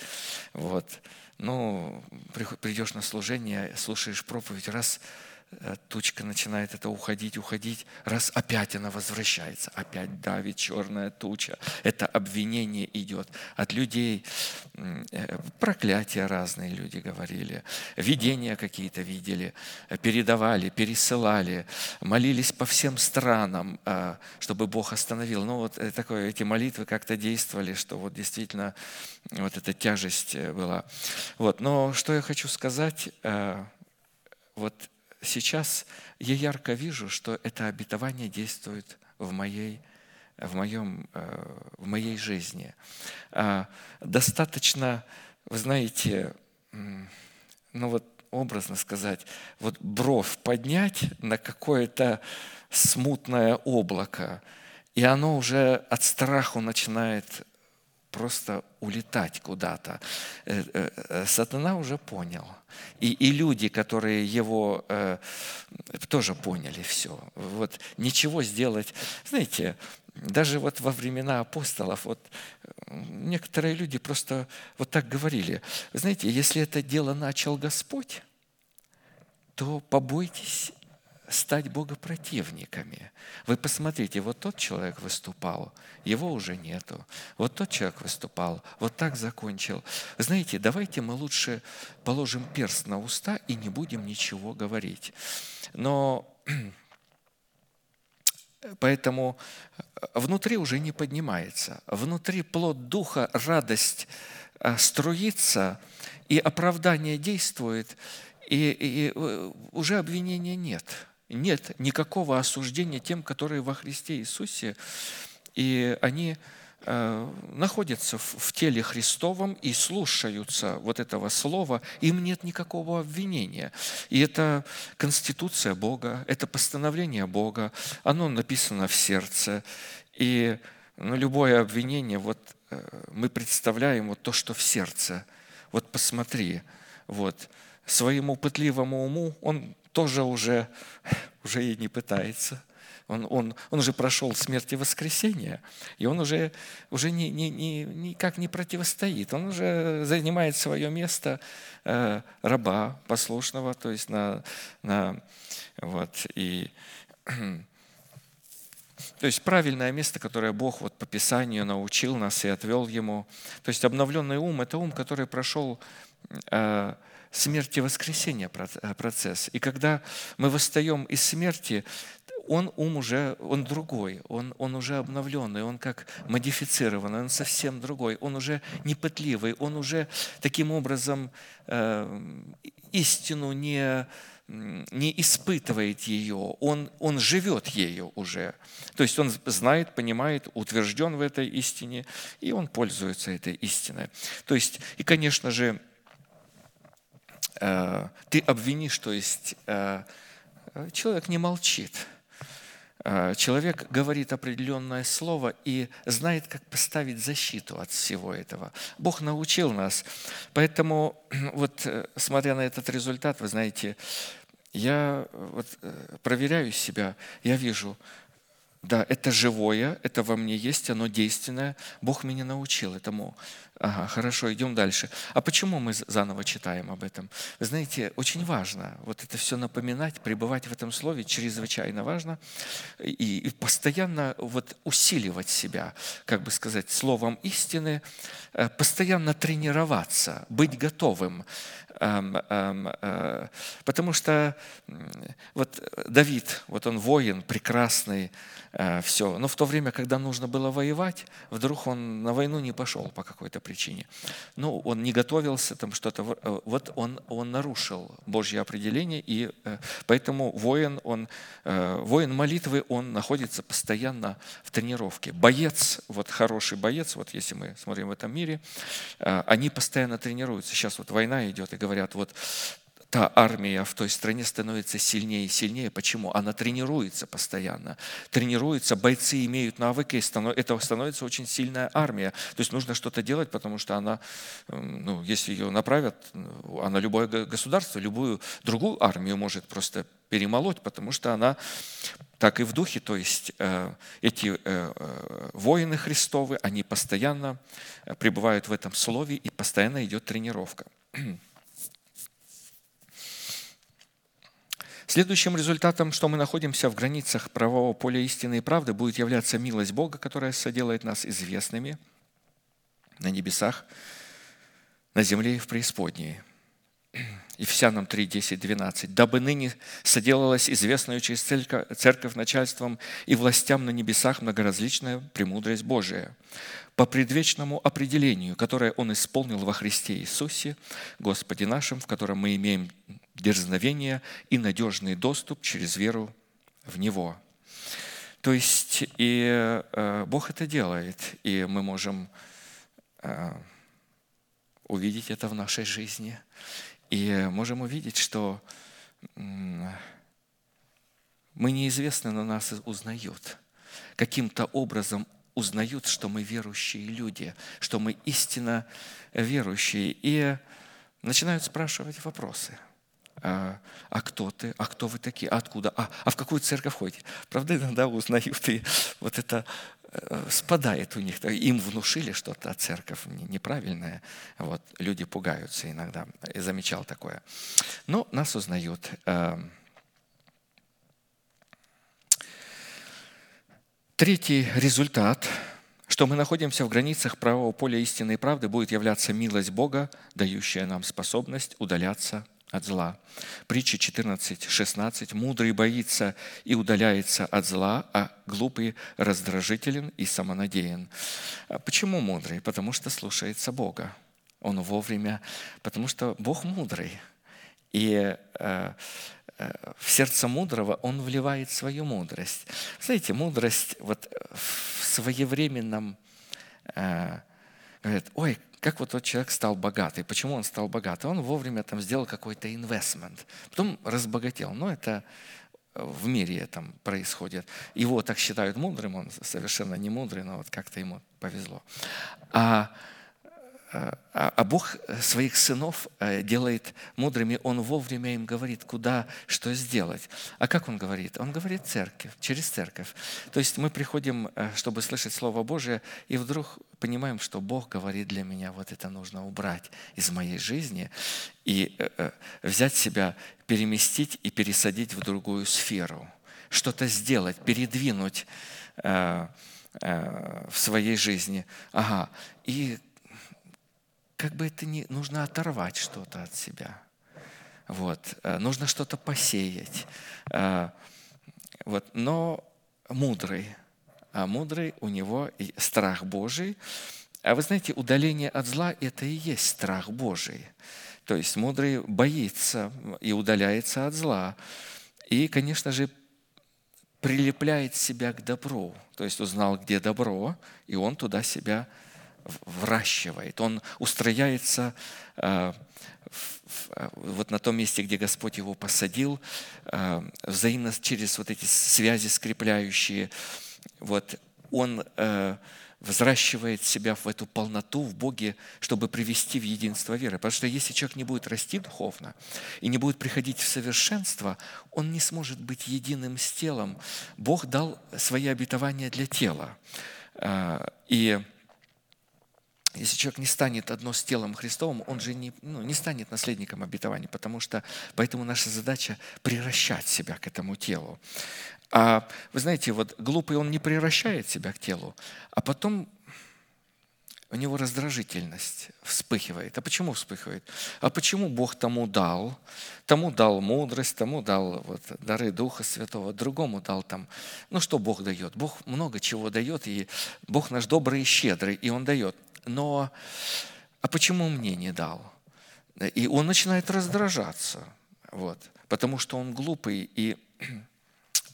Вот. Ну, придешь на служение, слушаешь проповедь, раз – тучка начинает это уходить, уходить, раз опять она возвращается, опять давит черная туча. Это обвинение идет от людей, э, проклятия разные люди говорили, видения какие-то видели, передавали, пересылали, молились по всем странам, э, чтобы Бог остановил. Ну вот такое, эти молитвы как-то действовали, что вот действительно вот эта тяжесть была. Вот. Но что я хочу сказать, вот сейчас я ярко вижу, что это обетование действует в моей, в моем, э, в моей жизни. А, достаточно, вы знаете, ну вот образно сказать, вот бровь поднять на какое-то смутное облако, и оно уже от страху начинает просто улетать куда-то. Э, э, э, сатана уже понял. И, и люди, которые его тоже поняли все. Вот ничего сделать. Знаете, даже вот во времена апостолов, вот некоторые люди просто вот так говорили. Знаете, если это дело начал Господь, то побойтесь стать богопротивниками. Вы посмотрите, вот тот человек выступал, его уже нету. Вот тот человек выступал, вот так закончил. Знаете, давайте мы лучше положим перст на уста и не будем ничего говорить. Но [clears throat] Поэтому внутри уже не поднимается. Внутри плод духа, радость э, струится, и оправдание действует, и, и э, уже обвинения нет нет никакого осуждения тем, которые во Христе Иисусе, и они э, находятся в теле Христовом и слушаются вот этого слова, им нет никакого обвинения. И это конституция Бога, это постановление Бога, оно написано в сердце. И ну, любое обвинение, вот э, мы представляем вот то, что в сердце. Вот посмотри, вот, своему пытливому уму он тоже уже, уже и не пытается. Он, он, он уже прошел смерть и воскресение, и он уже, уже ни, ни, ни, никак не противостоит. Он уже занимает свое место э, раба послушного, то есть на, на вот, и [clears throat] то есть правильное место, которое Бог вот по Писанию научил нас и отвел ему. То есть обновленный ум – это ум, который прошел э, смерти воскресения э, процесс. И когда мы восстаем из смерти, он ум уже, он другой, он, он уже обновленный, он как модифицированный, он совсем другой, он уже непытливый, он уже таким образом э, истину не, не испытывает ее, он, он живет ею уже. То есть он знает, понимает, утвержден в этой истине, и он пользуется этой истиной. То есть, и, конечно же, ты обвинишь, то есть э, человек не молчит. Э, человек говорит определенное слово и знает, как поставить защиту от всего этого. Бог научил нас. Поэтому, [clears throat] вот, смотря на этот результат, вы знаете, я вот проверяю себя, я вижу, да, это живое, это во мне есть, оно действенное. Бог меня научил этому. Ага, хорошо, идем дальше. А почему мы заново читаем об этом? Вы знаете, очень важно вот это все напоминать, пребывать в этом слове чрезвычайно важно и, и постоянно вот усиливать себя, как бы сказать, словом истины, э, постоянно тренироваться, быть готовым. Эм, эм, э, потому что вот Давид, вот он воин, прекрасный, э, все. Но в то время, когда нужно было воевать, вдруг он на войну не пошел по какой-то причине. Ну, он не готовился, там что-то. Э, вот он, он нарушил Божье определение, и поэтому воин, он, воин молитвы, он находится постоянно в тренировке. Боец, вот хороший боец, вот если мы смотрим в этом мире, они постоянно тренируются. Сейчас вот война идет, и говорят, вот та армия в той стране становится сильнее и сильнее. Почему? Она тренируется постоянно. Тренируется, бойцы имеют навыки, это становится очень сильная армия. То есть нужно что-то делать, потому что она, ну, если ее направят, она любое государство, любую другую армию может просто перемолоть, потому что она так и в духе, то есть э, эти э, э, воины Христовы, они постоянно пребывают в этом слове и постоянно идет тренировка. Следующим результатом, что мы находимся в границах правового поля истины и правды, будет являться милость Бога, которая соделает нас известными на небесах, на земле и в преисподней. Ефесянам 3, 10, 12. «Дабы ныне соделалась известную через церковь начальством и властям на небесах многоразличная премудрость Божия, по предвечному определению, которое Он исполнил во Христе Иисусе, Господе нашим, в котором мы имеем дерзновение и надежный доступ через веру в Него». То есть и э, Бог это делает, и мы можем э, увидеть это в нашей жизни. И можем увидеть, что мы неизвестны, но нас узнают. Каким-то образом узнают, что мы верующие люди, что мы истинно верующие. И начинают спрашивать вопросы. А, а кто ты? А кто вы такие? А откуда? А, а в какую церковь ходите? Правда, иногда узнают, и вот это спадает у них. Им внушили что-то, а церковь неправильная. Вот, люди пугаются иногда. Я замечал такое. Но нас узнают. Эм. Третий результат, что мы находимся в границах правого поля истины и правды, будет являться милость Бога, дающая нам способность удаляться от зла. Притча 14, 16. «Мудрый боится и удаляется от зла, а глупый раздражителен и самонадеян». А почему мудрый? Потому что слушается Бога. Он вовремя, потому что Бог мудрый. И э, э, в сердце мудрого он вливает свою мудрость. Знаете, мудрость вот в своевременном э, говорит, ой, как вот тот человек стал богатый. Почему он стал богатый? Он вовремя там сделал какой-то инвестмент, потом разбогател. Но это в мире там происходит. Его так считают мудрым, он совершенно не мудрый, но вот как-то ему повезло. А а, а Бог своих сынов э, делает мудрыми, Он вовремя им говорит, куда, что сделать. А как Он говорит? Он говорит церковь, через церковь. То есть мы приходим, э, чтобы слышать Слово Божие, и вдруг понимаем, что Бог говорит для меня, вот это нужно убрать из моей жизни и э, взять себя, переместить и пересадить в другую сферу. Что-то сделать, передвинуть в своей жизни. Ага. И как бы это ни нужно оторвать что-то от себя. Вот. Э, нужно что-то посеять. Э, вот. Но мудрый. А мудрый у него страх Божий. А вы знаете, удаление от зла – это и есть страх Божий. То есть мудрый боится и удаляется от зла. И, конечно же, прилепляет себя к добру. То есть узнал, где добро, и он туда себя вращивает, он устрояется э, э, вот на том месте, где Господь его посадил, э, взаимно через вот эти связи скрепляющие, вот он взращивает себя в эту полноту в Боге, чтобы привести в единство веры. Потому что если человек не будет расти духовно и не будет приходить в совершенство, он не сможет быть единым с телом. Бог дал свои обетования для тела. И если человек не станет одно с телом Христовым, он же не, ну, не станет наследником обетования, потому что поэтому наша задача превращать себя к этому телу. А вы знаете, вот глупый он не превращает себя к телу, а потом у него раздражительность вспыхивает. А почему вспыхивает? А почему Бог тому дал? Тому дал мудрость, тому дал вот, дары Духа Святого, другому дал там. Ну что Бог дает? Бог много чего дает, и Бог наш добрый и щедрый, и Он дает но а почему мне не дал? И он начинает раздражаться, вот, потому что он глупый и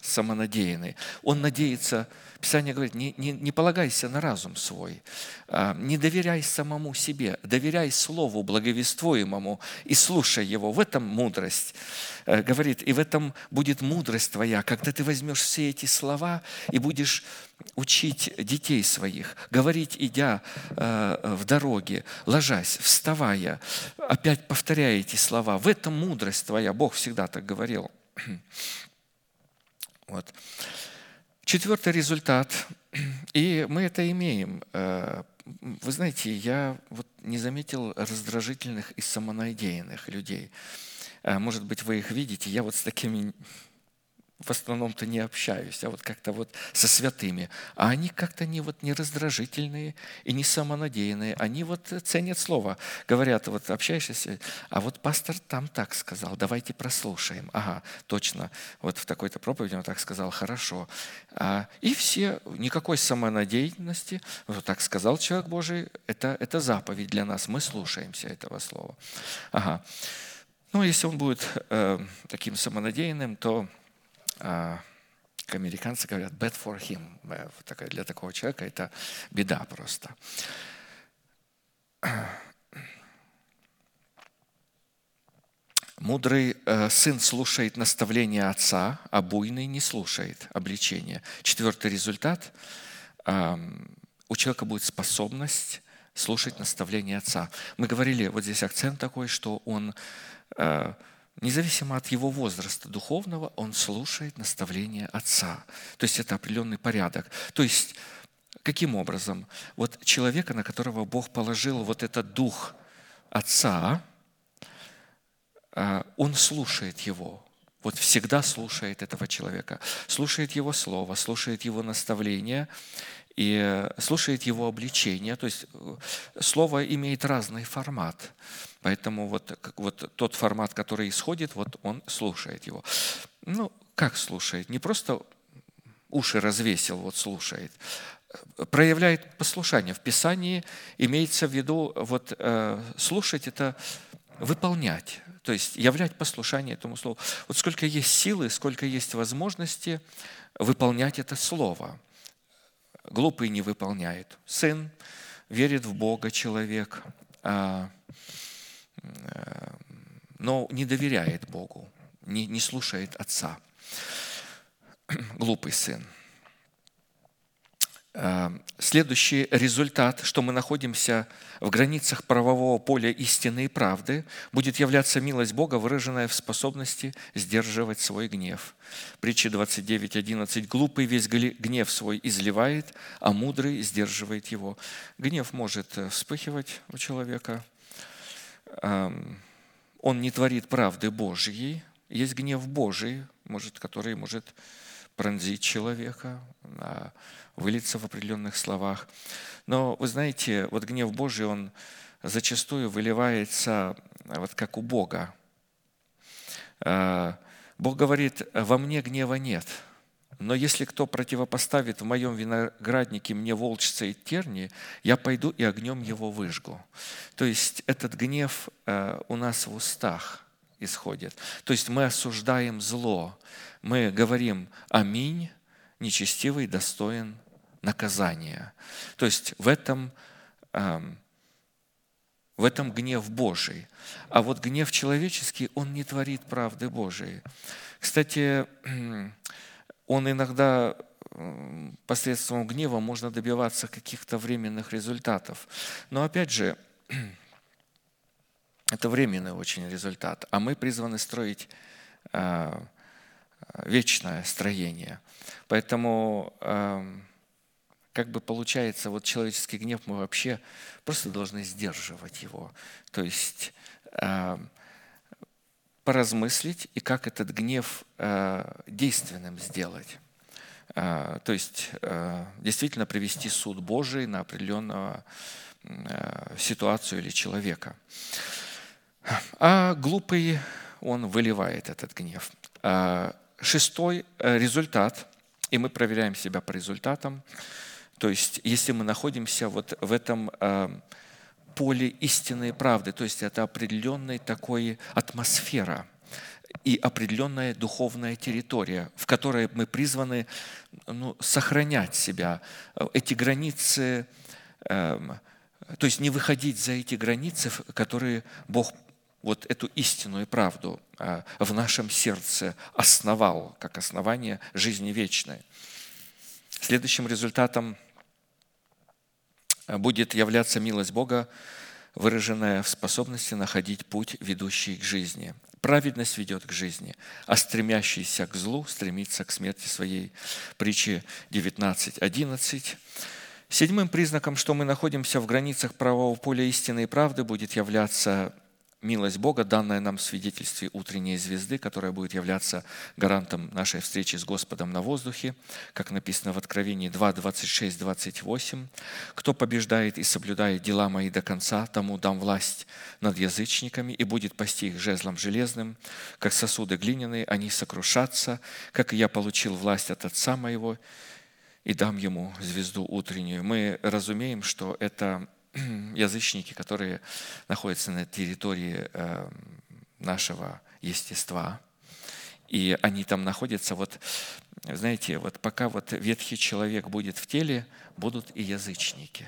самонадеянный. Он надеется, Писание говорит, не, не, не полагайся на разум свой, а, не доверяй самому себе, доверяй Слову благовествуемому и слушай его. В этом мудрость. Э, говорит, и в этом будет мудрость твоя, когда ты возьмешь все эти слова и будешь учить детей своих, говорить, идя э, в дороге, ложась, вставая, опять повторяя эти слова. В этом мудрость твоя. Бог всегда так говорил. Вот. Четвертый результат, и мы это имеем. Э, вы знаете, я вот не заметил раздражительных и самонадеянных людей. Э, может быть, вы их видите. Я вот с такими в основном-то не общаюсь, а вот как-то вот со святыми. А они как-то не, вот, не раздражительные и не самонадеянные. Они вот ценят слово. Говорят, вот общаешься, а вот пастор там так сказал, давайте прослушаем. Ага, точно, вот в такой-то проповеди он так сказал, хорошо. А, и все, никакой самонадеянности, вот так сказал человек Божий, это, это заповедь для нас, мы слушаемся этого слова. Ага. Ну, если он будет э, таким самонадеянным, то как американцы говорят, bad for him. Э, для такого человека это беда просто. Мудрый э, сын слушает наставления отца, а буйный не слушает обличения. Четвертый результат – у человека будет способность слушать наставления отца. Мы говорили, вот здесь акцент такой, что он э, независимо от его возраста духовного, он слушает наставления отца. То есть это определенный порядок. То есть каким образом? Вот человека, на которого Бог положил вот этот дух отца, а, он слушает его, вот всегда слушает этого человека, слушает его слово, слушает его наставления и слушает его обличение. То есть э, слово имеет разный формат. Поэтому вот, вот тот формат, который исходит, вот он слушает его. Ну, как слушает? Не просто уши развесил, вот слушает. Проявляет послушание. В Писании имеется в виду, вот э, слушать – это выполнять, то есть являть послушание этому слову. Вот сколько есть силы, сколько есть возможности выполнять это слово. Глупый не выполняет. Сын верит в Бога человек, а но не доверяет Богу, не, не слушает отца. [clears throat] Глупый сын. Э, следующий результат, что мы находимся в границах правового поля истины и правды, будет являться милость Бога, выраженная в способности сдерживать свой гнев. Притча 29.11. «Глупый весь гнев свой изливает, а мудрый сдерживает его». Гнев может э, вспыхивать у человека, он не творит правды Божьей, есть гнев Божий, может, который может пронзить человека, а, вылиться в определенных словах. Но вы знаете, вот гнев Божий, он зачастую выливается вот как у Бога. А, Бог говорит, во мне гнева нет – но если кто противопоставит в моем винограднике мне волчца и терни, я пойду и огнем его выжгу. То есть этот гнев э, у нас в устах исходит. То есть мы осуждаем зло. Мы говорим «Аминь, нечестивый достоин наказания». То есть в этом, эм, в этом гнев Божий. А вот гнев человеческий, он не творит правды Божией. Кстати, [clears throat] он иногда посредством гнева можно добиваться каких-то временных результатов. Но опять же, [clears throat] это временный очень результат, а мы призваны строить а, вечное строение. Поэтому как бы получается, вот человеческий гнев мы вообще просто должны сдерживать его. То есть поразмыслить и как этот гнев э, действенным сделать. Э, то есть э, действительно привести суд Божий на определенную ситуацию или человека. А глупый, он выливает этот гнев. Шестой результат, и мы проверяем себя по результатам, то есть если мы находимся вот в этом поле истинной правды, то есть это определенная такой атмосфера. и определенная духовная территория, в которой мы призваны ну, сохранять себя. Эти границы, эм, то есть не выходить за эти границы, которые Бог вот эту истину и правду э, в нашем сердце основал, как основание жизни вечной. Следующим результатом будет являться милость Бога, выраженная в способности находить путь, ведущий к жизни. Праведность ведет к жизни, а стремящийся к злу стремится к смерти своей. Притчи 19.11. Седьмым признаком, что мы находимся в границах правового поля истины и правды, будет являться милость Бога, данная нам в свидетельстве утренней звезды, которая будет являться гарантом нашей встречи с Господом на воздухе, как написано в Откровении 2, 26, 28. «Кто побеждает и соблюдает дела мои до конца, тому дам власть над язычниками и будет пасти их жезлом железным, как сосуды глиняные, они сокрушатся, как и я получил власть от Отца моего, и дам ему звезду утреннюю». Мы разумеем, что это [clears throat] язычники, которые находятся на территории э, нашего естества, и они там находятся, вот, знаете, вот пока вот ветхий человек будет в теле, будут и язычники.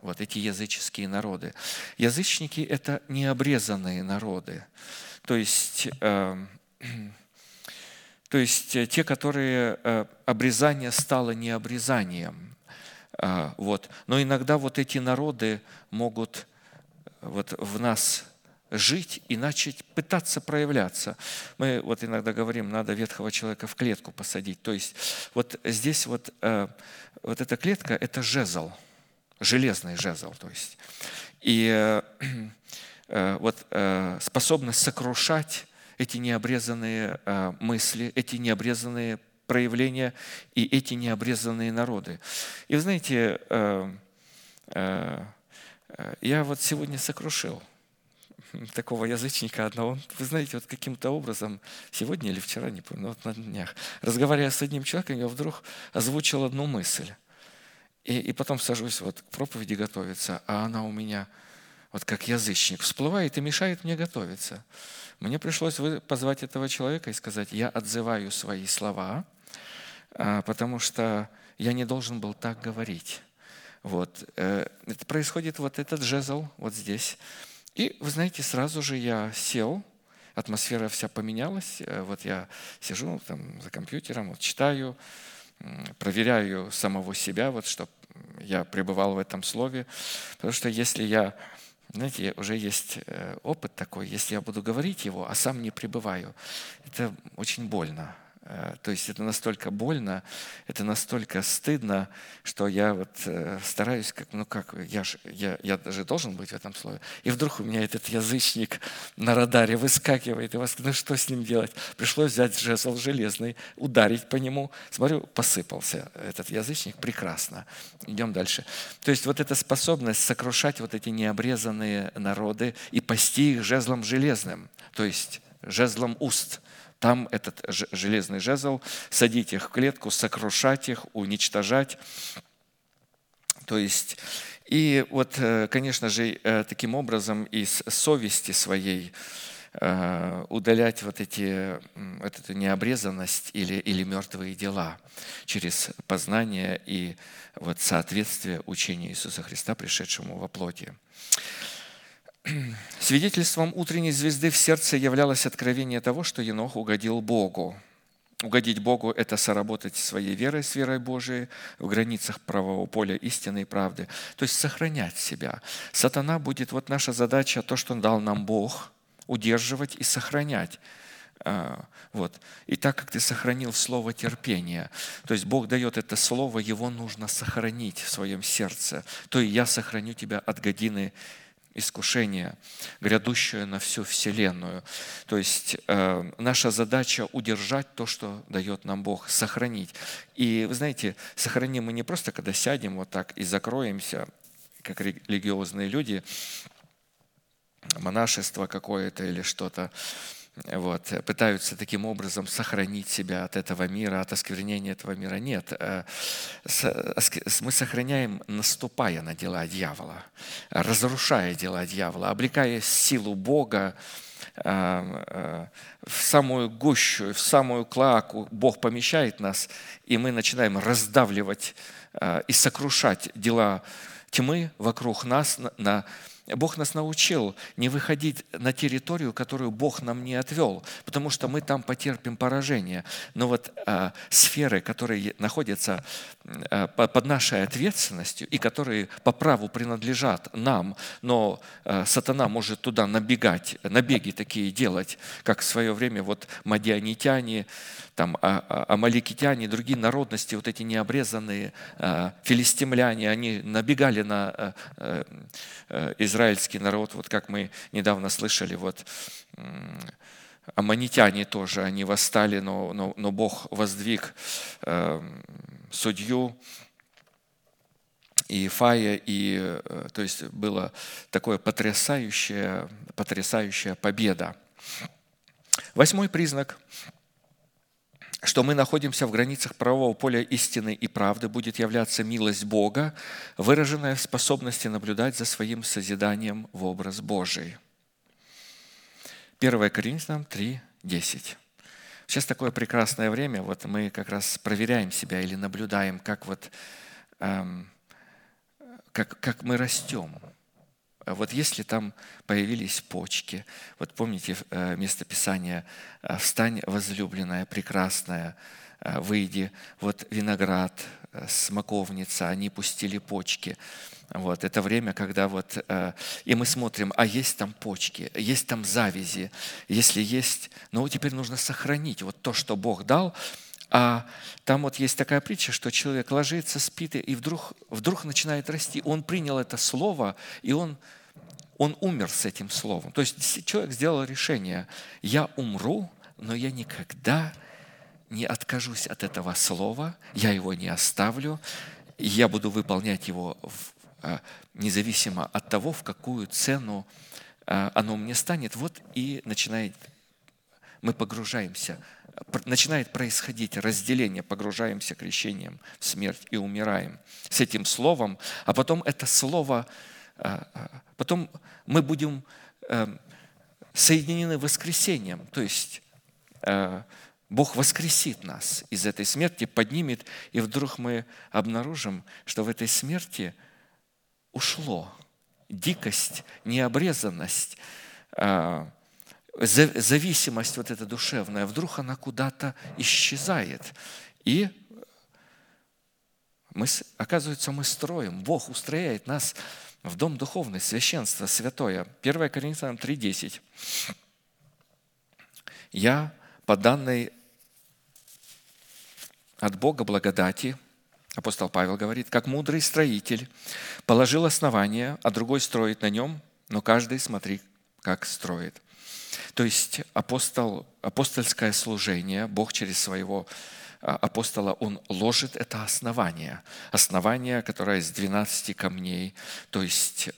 Вот эти языческие народы. Язычники – это необрезанные народы. То есть, э, [clears throat] то есть те, которые э, обрезание стало необрезанием. А, вот. Но иногда вот эти народы могут вот в нас жить и начать пытаться проявляться. Мы вот иногда говорим, надо ветхого человека в клетку посадить. То есть вот здесь вот, э, вот эта клетка – это жезл, железный жезл. То есть. И э, э, вот способность сокрушать эти необрезанные мысли, эти необрезанные проявления и эти необрезанные народы. И вы знаете, э, э, э, я вот сегодня сокрушил [laughs] такого язычника одного. Вы знаете, вот каким-то образом, сегодня или вчера, не помню, вот на днях, разговаривая с одним человеком, я вдруг озвучил одну мысль. И, и потом сажусь вот к проповеди готовиться, а она у меня вот как язычник всплывает и мешает мне готовиться. Мне пришлось позвать этого человека и сказать, я отзываю свои слова – потому что я не должен был так говорить. Вот. Э, это происходит вот этот жезл вот здесь. И, вы знаете, сразу же я сел, атмосфера вся поменялась. Э, вот я сижу там за компьютером, вот читаю, проверяю самого себя, вот, чтобы я пребывал в этом слове. Потому что если я, знаете, уже есть э, опыт такой, если я буду говорить его, а сам не пребываю, это очень больно. Э, то есть это настолько больно, это настолько стыдно, что я вот э, стараюсь, как, ну как, я, ж, я, я даже должен быть в этом слове. И вдруг у меня этот язычник на радаре выскакивает, и вас, ну что с ним делать? Пришлось взять жезл железный, ударить по нему. Смотрю, посыпался этот язычник, прекрасно. Идем дальше. То есть вот эта способность сокрушать вот эти необрезанные народы и пасти их жезлом железным, то есть жезлом уст – там этот железный жезл, садить их в клетку, сокрушать их, уничтожать. То есть, и вот, э, конечно же, э, таким образом из совести своей э, удалять вот, эти, вот эту необрезанность или, или мертвые дела через познание и вот соответствие учению Иисуса Христа, пришедшему во плоти. [clears throat] Свидетельством утренней звезды в сердце являлось откровение того, что Енох угодил Богу. Угодить Богу – это соработать своей верой с верой Божией в границах правового поля истины и правды. То есть сохранять себя. Сатана будет, вот наша задача, то, что дал нам Бог, удерживать и сохранять. А, вот. И так как ты сохранил слово терпения, то есть Бог дает это слово, его нужно сохранить в своем сердце, то и я сохраню тебя от годины искушение, грядущее на всю Вселенную. То есть э, наша задача удержать то, что дает нам Бог, сохранить. И вы знаете, сохраним мы не просто, когда сядем вот так и закроемся, как религиозные люди, монашество какое-то или что-то. Вот, пытаются таким образом сохранить себя от этого мира, от осквернения этого мира. Нет, э, мы сохраняем, наступая на дела дьявола, разрушая дела дьявола, облекая силу Бога, э, э, в самую гущу, в самую клаку Бог помещает нас, и мы начинаем раздавливать и сокрушать дела тьмы вокруг нас на Бог нас научил не выходить на территорию, которую Бог нам не отвел, потому что мы там потерпим поражение. Но вот э, сферы, которые находятся э, под нашей ответственностью и которые по праву принадлежат нам, но э, сатана может туда набегать, набеги такие делать, как в свое время вот мадианитяне, там а, а, амаликитяне, другие народности, вот эти необрезанные а, филистимляне, они набегали на израильский народ, вот как мы недавно слышали, вот аммонитяне тоже, они восстали, но, но, но Бог воздвиг судью, и Фая, и, э, то есть была такая потрясающая, потрясающая победа. Восьмой признак что мы находимся в границах правового поля истины и правды, будет являться милость Бога, выраженная в способности наблюдать за своим созиданием в образ Божий. 1 Коринфянам 3, 10. Сейчас такое прекрасное время, вот мы как раз проверяем себя или наблюдаем, как, вот, эм, как, как мы растем – вот если там появились почки, вот помните э, место Писания э, «Встань, возлюбленная, прекрасная, э, выйди». Вот виноград, смоковница, они пустили почки. Вот, это время, когда вот, и мы смотрим, а есть там почки, есть там завязи, если есть, ну теперь нужно сохранить вот то, что Бог дал, а там вот есть такая притча, что человек ложится, спит, и вдруг, вдруг начинает расти. Он принял это слово, и он, он умер с этим словом. То есть человек сделал решение, я умру, но я никогда не откажусь от этого слова, я его не оставлю, я буду выполнять его а, независимо от того, в какую цену а, оно мне станет. Вот и начинает, мы погружаемся начинает происходить разделение, погружаемся крещением в смерть и умираем с этим словом, а потом это слово, а, а, потом мы будем эм, соединены воскресением, то есть э, Бог воскресит нас из этой смерти, поднимет, и вдруг мы обнаружим, что в этой смерти ушло. Дикость, необрезанность, э, зависимость вот эта душевная, вдруг она куда-то исчезает. И мы, оказывается, мы строим, Бог устрояет нас в дом духовный, священство святое. 1 Коринфянам 3.10. «Я, по данной от Бога благодати, апостол Павел говорит, как мудрый строитель, положил основание, а другой строит на нем, но каждый смотри, как строит. То есть апостол, апостольское служение, Бог через своего а, апостола, он ложит это основание. Основание, которое из 12 камней, то есть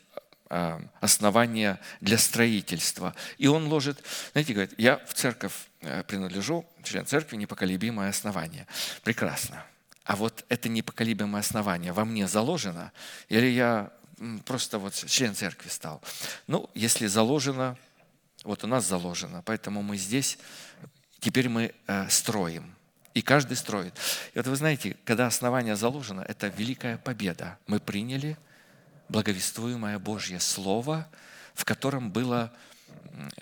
а, основание для строительства. И он ложит, знаете, говорит, я в церковь э, принадлежу, член церкви, непоколебимое основание. Прекрасно. А вот это непоколебимое основание во мне заложено, или я просто вот член церкви стал? Ну, если заложено, вот у нас заложено, поэтому мы здесь, теперь мы э, строим. И каждый строит. И вот вы знаете, когда основание заложено, это великая победа. Мы приняли благовествуемое Божье Слово, в котором было,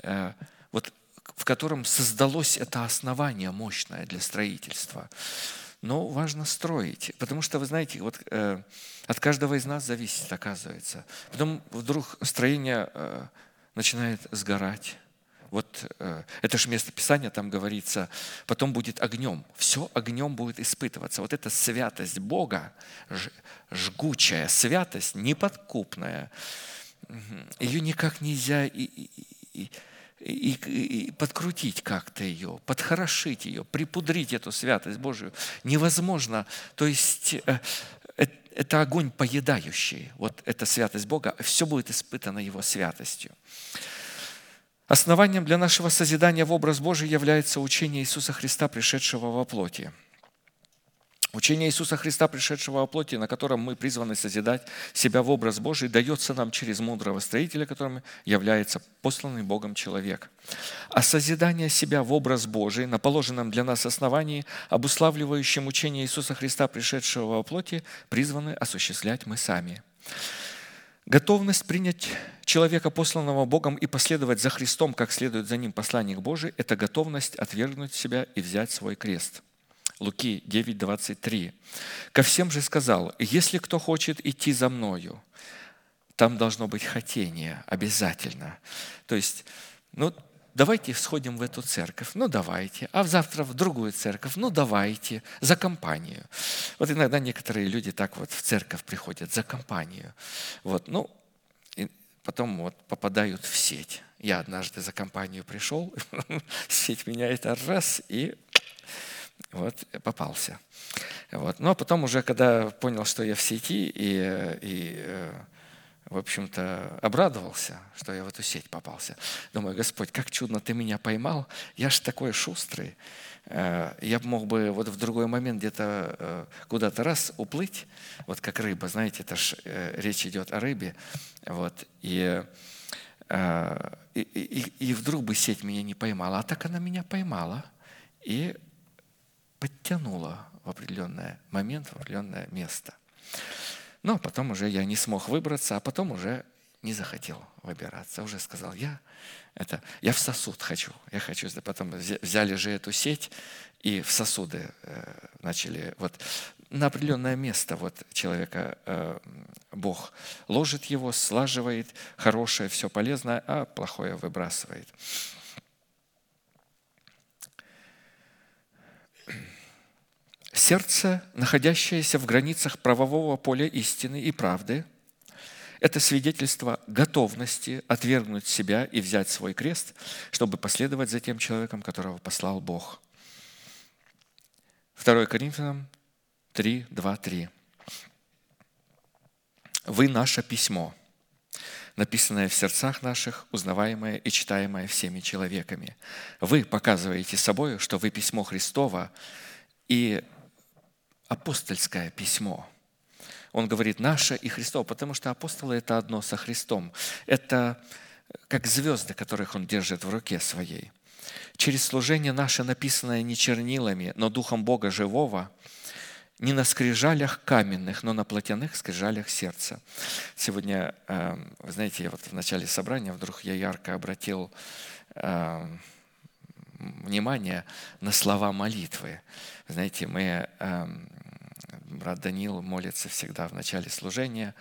э, вот, в котором создалось это основание мощное для строительства. Но важно строить, потому что, вы знаете, вот э, от каждого из нас зависит, оказывается. Потом вдруг строение э, начинает сгорать. Вот э, это же место Писания, там говорится, потом будет огнем. Все огнем будет испытываться. Вот эта святость Бога, жгучая святость, неподкупная, ее никак нельзя и, и, и, и, подкрутить как-то ее, подхорошить ее, припудрить эту святость Божию невозможно. То есть э, это огонь поедающий. Вот эта святость Бога, все будет испытано Его святостью. Основанием для нашего созидания в образ Божий является учение Иисуса Христа, пришедшего во плоти. Учение Иисуса Христа, пришедшего во плоти, на котором мы призваны созидать себя в образ Божий, дается нам через мудрого строителя, которым является посланный Богом человек. А созидание себя в образ Божий на положенном для нас основании, обуславливающем учение Иисуса Христа, пришедшего во плоти, призваны осуществлять мы сами. Готовность принять человека, посланного Богом, и последовать за Христом, как следует за ним посланник Божий, это готовность отвергнуть себя и взять свой крест. Луки 9, 23. «Ко всем же сказал, если кто хочет идти за мною, там должно быть хотение обязательно». То есть, ну, давайте сходим в эту церковь, ну давайте, а завтра в другую церковь, ну давайте, за компанию. Вот иногда некоторые люди так вот в церковь приходят за компанию. Вот, ну, и потом вот попадают в сеть. Я однажды за компанию пришел, [laughs] сеть меняет раз, и вот попался. Вот. Но потом уже, когда понял, что я в сети, и, и э, в общем-то, обрадовался, что я в эту сеть попался. Думаю, Господь, как чудно ты меня поймал. Я ж такой шустрый. Э, я мог бы вот в другой момент где-то э, куда-то раз уплыть, вот как рыба, знаете, это ж речь идет о рыбе. Вот, и, и, и, и вдруг бы сеть меня не поймала. А так она меня поймала и подтянула в определенный момент, в определенное место. Но потом уже я не смог выбраться, а потом уже не захотел выбираться. Уже сказал, я, это, я в сосуд хочу. Я хочу. Потом взяли же эту сеть и в сосуды э, начали. Вот на определенное место вот человека э, Бог ложит его, слаживает, хорошее, все полезное, а плохое выбрасывает. Сердце, находящееся в границах правового поля истины и правды, это свидетельство готовности отвергнуть себя и взять свой крест, чтобы последовать за тем человеком, которого послал Бог. 2 Коринфянам 3, 2, 3. «Вы наше письмо, написанное в сердцах наших, узнаваемое и читаемое всеми человеками. Вы показываете собой, что вы письмо Христово, и апостольское письмо. Он говорит «наше и Христово», потому что апостолы – это одно со Христом. Это как звезды, которых он держит в руке своей. Через служение наше, написанное не чернилами, но Духом Бога живого, не на скрижалях каменных, но на плотяных скрижалях сердца. Сегодня, эм, вы знаете, вот в начале собрания вдруг я ярко обратил эм, внимание на слова молитвы. Знаете, мы эм, брат Данил молится всегда в начале служения,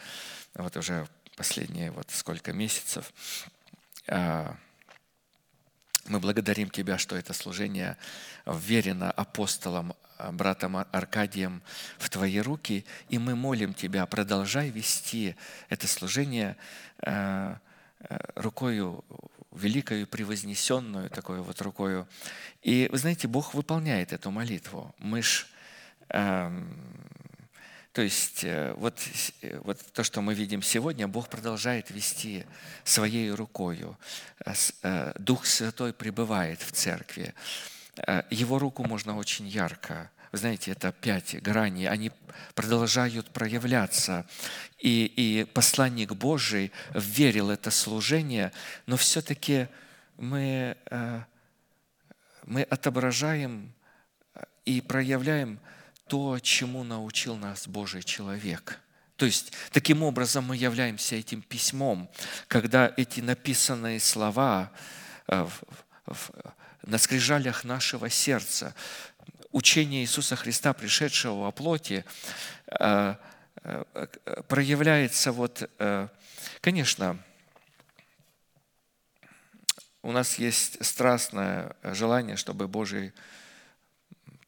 вот уже последние вот сколько месяцев. А, мы благодарим Тебя, что это служение верено апостолам, а, братом Аркадием в Твои руки, и мы молим Тебя, продолжай вести это служение а, рукою великою, превознесенную, такой вот рукою. И вы знаете, Бог выполняет эту молитву. Мы ж то есть э, вот, э, вот то, что мы видим сегодня, Бог продолжает вести своей рукою. Э, Дух Святой пребывает в церкви. Его руку можно очень ярко вы знаете, это пять граней, они продолжают проявляться. И, и посланник Божий верил это служение, но все-таки мы, мы отображаем и проявляем то, чему научил нас Божий человек. То есть, таким образом мы являемся этим письмом, когда эти написанные слова э, на скрижалях нашего сердца, учение Иисуса Христа, пришедшего во плоти, э, э, проявляется вот, конечно, у нас есть страстное желание, чтобы Божий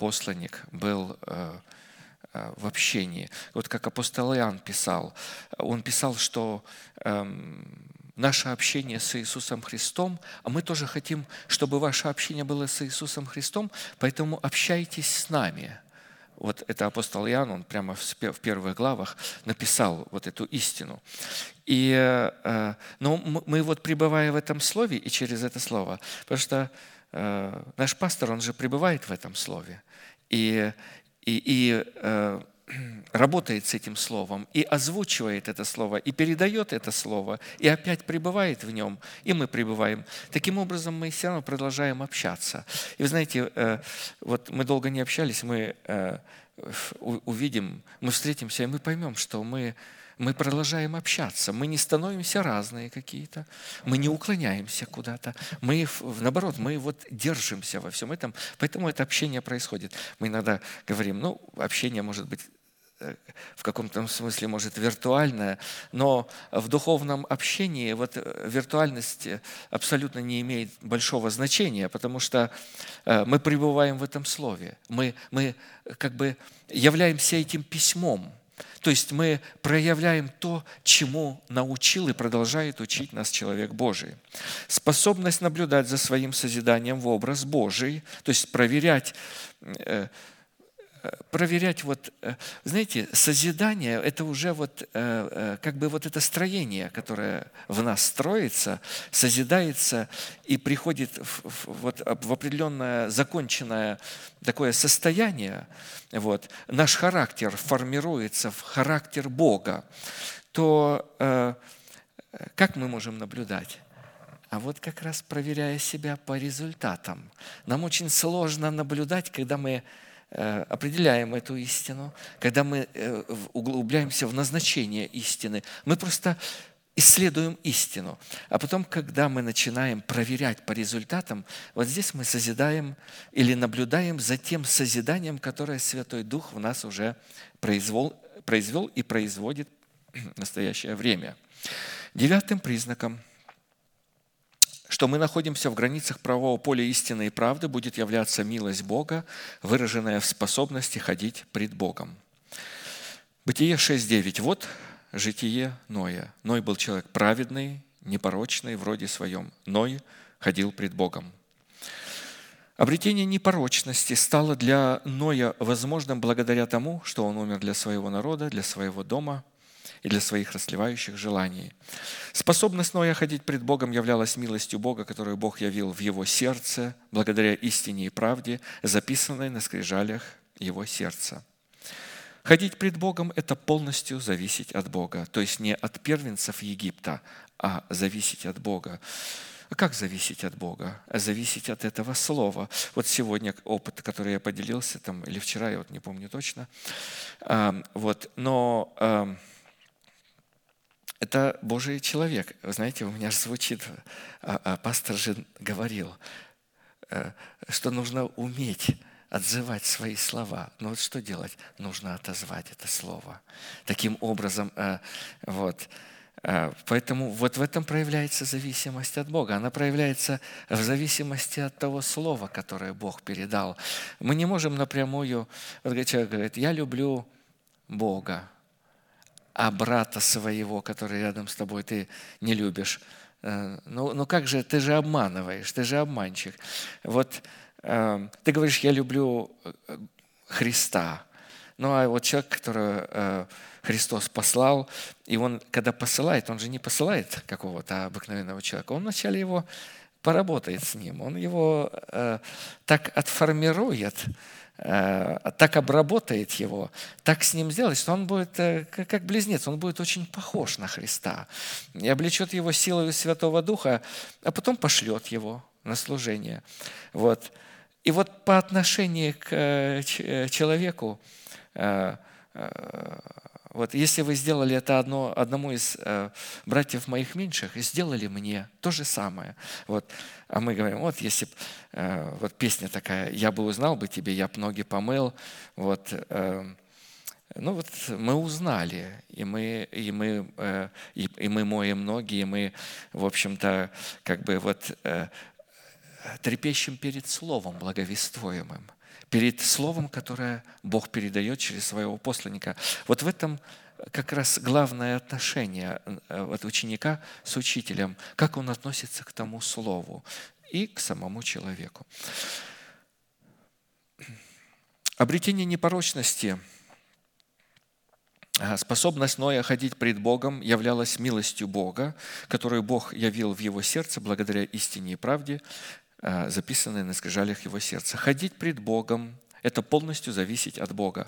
посланник был э, э, в общении. Вот как апостол Иоанн писал, он писал, что эм, наше общение с Иисусом Христом, а мы тоже хотим, чтобы ваше общение было с Иисусом Христом, поэтому общайтесь с нами. вот это апостол Иоанн, он прямо в первых главах написал вот эту истину. И, э, но мы вот пребывая в этом слове и через это слово, потому что э, наш пастор, он же пребывает в этом слове. И, и, и э, [clears throat] работает с этим словом, и озвучивает это слово, и передает это слово, и опять пребывает в нем, и мы пребываем. Таким образом, мы все равно продолжаем общаться. И вы знаете, э, вот мы долго не общались, мы увидим, мы встретимся, и мы поймем, что мы, мы продолжаем общаться. Мы не становимся разные какие-то, мы не уклоняемся куда-то. Мы, наоборот, мы вот держимся во всем этом, поэтому это общение происходит. Мы иногда говорим, ну, общение может быть э, в каком-то смысле, может, виртуальное, но в духовном общении вот э, виртуальность э, абсолютно не имеет большого значения, потому что мы пребываем в этом слове. Мы, мы как бы являемся этим письмом. То есть мы проявляем то, чему научил и продолжает учить нас человек Божий. Способность наблюдать за своим созиданием в образ Божий, то есть проверять э, проверять вот, э, знаете, созидание – это уже вот э, э, как бы вот это строение, которое в нас строится, созидается и приходит в, в- вот в определенное законченное такое состояние, вот, наш характер формируется в характер Бога, то э, как мы можем наблюдать? А вот как раз проверяя себя по результатам. Нам очень сложно наблюдать, когда мы э, определяем эту истину, когда мы э, углубляемся в назначение истины. Мы просто исследуем истину. А потом, когда мы начинаем проверять по результатам, вот здесь мы созидаем или наблюдаем за тем созиданием, которое Святой Дух в нас уже произвел, произвел и производит в настоящее время. Девятым признаком – что мы находимся в границах правового поля истины и правды, будет являться милость Бога, выраженная в способности ходить пред Богом. Бытие 6.9. Вот житие Ноя. Ной был человек праведный, непорочный, вроде своем. Ной ходил пред Богом. Обретение непорочности стало для Ноя возможным благодаря тому, что он умер для своего народа, для своего дома и для своих расливающих желаний. Способность Ноя ходить пред Богом являлась милостью Бога, которую Бог явил в его сердце, благодаря истине и правде, записанной на скрижалях его сердца. Ходить пред Богом – это полностью зависеть от Бога, то есть не от первенцев Египта, а зависеть от Бога. А как зависеть от Бога? Зависеть от этого слова. Вот сегодня опыт, который я поделился, там, или вчера, я вот не помню точно. Вот, но это Божий человек. Вы знаете, у меня же звучит, а, а пастор же говорил, э, что нужно уметь отзывать свои слова. Но вот что делать? Нужно отозвать это слово. Таким образом, э, вот. Э, Поэтому вот в этом проявляется зависимость от Бога. Она проявляется в зависимости от того слова, которое Бог передал. Мы не можем напрямую, вот человек говорит, я люблю Бога, а брата своего, который рядом с тобой, ты не любишь. Э, Ну, ну как же, ты же обманываешь, ты же обманщик. Вот э, ты говоришь, я люблю э, Христа. Ну а вот человек, которого Христос послал, и он, когда посылает, он же не посылает какого-то обыкновенного человека, он вначале его поработает с ним, он его э, так отформирует, э, так обработает его, так с ним сделает, что он будет э, как как близнец, он будет очень похож на Христа. И облечет его силой Святого Духа, а потом пошлет его на служение. Вот. И вот по отношению к э, э, человеку, э, вот если вы сделали это одно, одному из э, братьев моих меньших, сделали мне то же самое. Вот. А мы говорим, вот если э, вот песня такая, я бы узнал бы тебе, я б ноги помыл. Вот, э, ну вот мы узнали, и мы, и мы, э, и, и мы моем ноги, и мы, в общем-то, как бы вот э, трепещем перед Словом благовествуемым, перед Словом, которое Бог передает через своего посланника. Вот в этом как раз главное отношение э, вот ученика с учителем, как он относится к тому Слову и к самому человеку. Обретение непорочности, а, способность Ноя ходить пред Богом являлась милостью Бога, которую Бог явил в его сердце благодаря истине и правде, а, записанной на скрижалях его сердца. Ходить пред Богом – это полностью зависеть от Бога.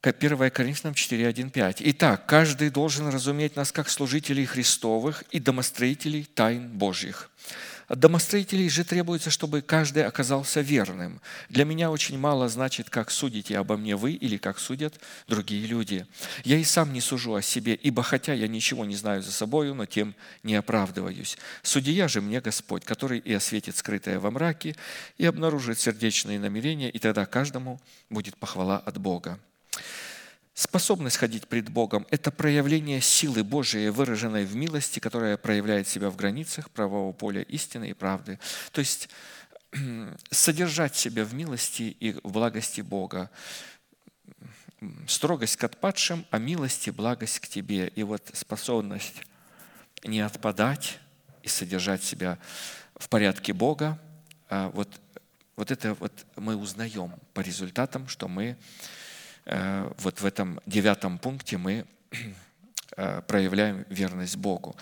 1 Коринфянам 4, 1, 5. Итак, каждый должен разуметь нас как служителей Христовых и домостроителей тайн Божьих. От домостроителей же требуется, чтобы каждый оказался верным. Для меня очень мало значит, как судите обо мне вы или как судят другие люди. Я и сам не сужу о себе, ибо хотя я ничего не знаю за собою, но тем не оправдываюсь. Судья же мне Господь, который и осветит скрытое во мраке, и обнаружит сердечные намерения, и тогда каждому будет похвала от Бога. Способность ходить пред Богом – это проявление силы Божией, выраженной в милости, которая проявляет себя в границах правового поля истины и правды. То есть [clears throat] содержать себя в милости и в благости Бога. Строгость к отпадшим, а милость и благость к тебе. И вот способность не отпадать и содержать себя в порядке Бога, а вот, вот это вот мы узнаем по результатам, что мы вот в этом девятом пункте мы [clears throat] э, проявляем верность Богу.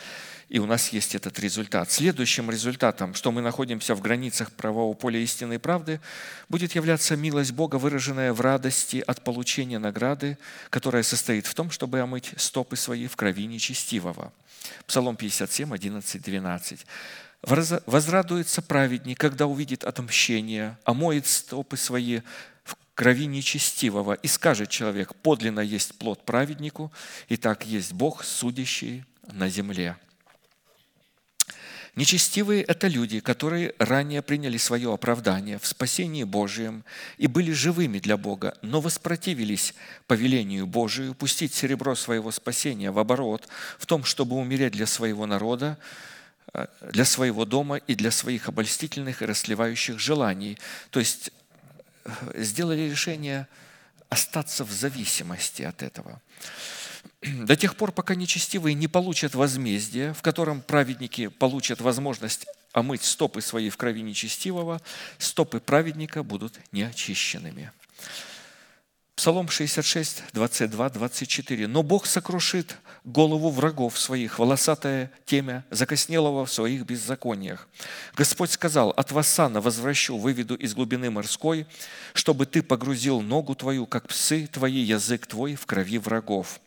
И у нас есть этот результат. Следующим результатом, что мы находимся в границах правового поля истинной правды, будет являться милость Бога, выраженная в радости от получения награды, которая состоит в том, чтобы омыть стопы свои в крови нечестивого. Псалом 57, 11, 12. «Возрадуется праведник, когда увидит отмщение, омоет стопы свои крови нечестивого. И скажет человек, подлинно есть плод праведнику, и так есть Бог, судящий на земле. Нечестивые – это люди, которые ранее приняли свое оправдание в спасении Божием и были живыми для Бога, но воспротивились повелению Божию пустить серебро своего спасения в оборот в том, чтобы умереть для своего народа, э, для своего дома и для своих обольстительных и расливающих желаний. То есть сделали решение остаться в зависимости от этого. До тех пор, пока нечестивые не получат возмездие, в котором праведники получат возможность омыть стопы свои в крови нечестивого, стопы праведника будут неочищенными. Псалом 66, 22, 24. «Но Бог сокрушит голову врагов своих, волосатое темя закоснелого в своих беззакониях. Господь сказал, от Вассана возвращу, выведу из глубины морской, чтобы ты погрузил ногу твою, как псы твои, язык твой в крови врагов».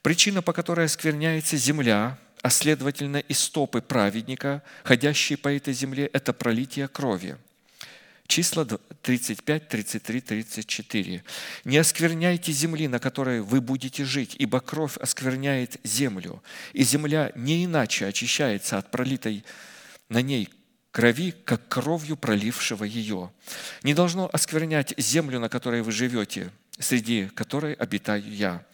Причина, по которой оскверняется земля, а следовательно и стопы праведника, ходящие по этой земле, это пролитие крови – Числа 35, 33, 34. «Не оскверняйте земли, на которой вы будете жить, ибо кровь оскверняет землю, и земля не иначе очищается от пролитой на ней крови, как кровью пролившего ее. Не должно осквернять землю, на которой вы живете, среди которой обитаю я.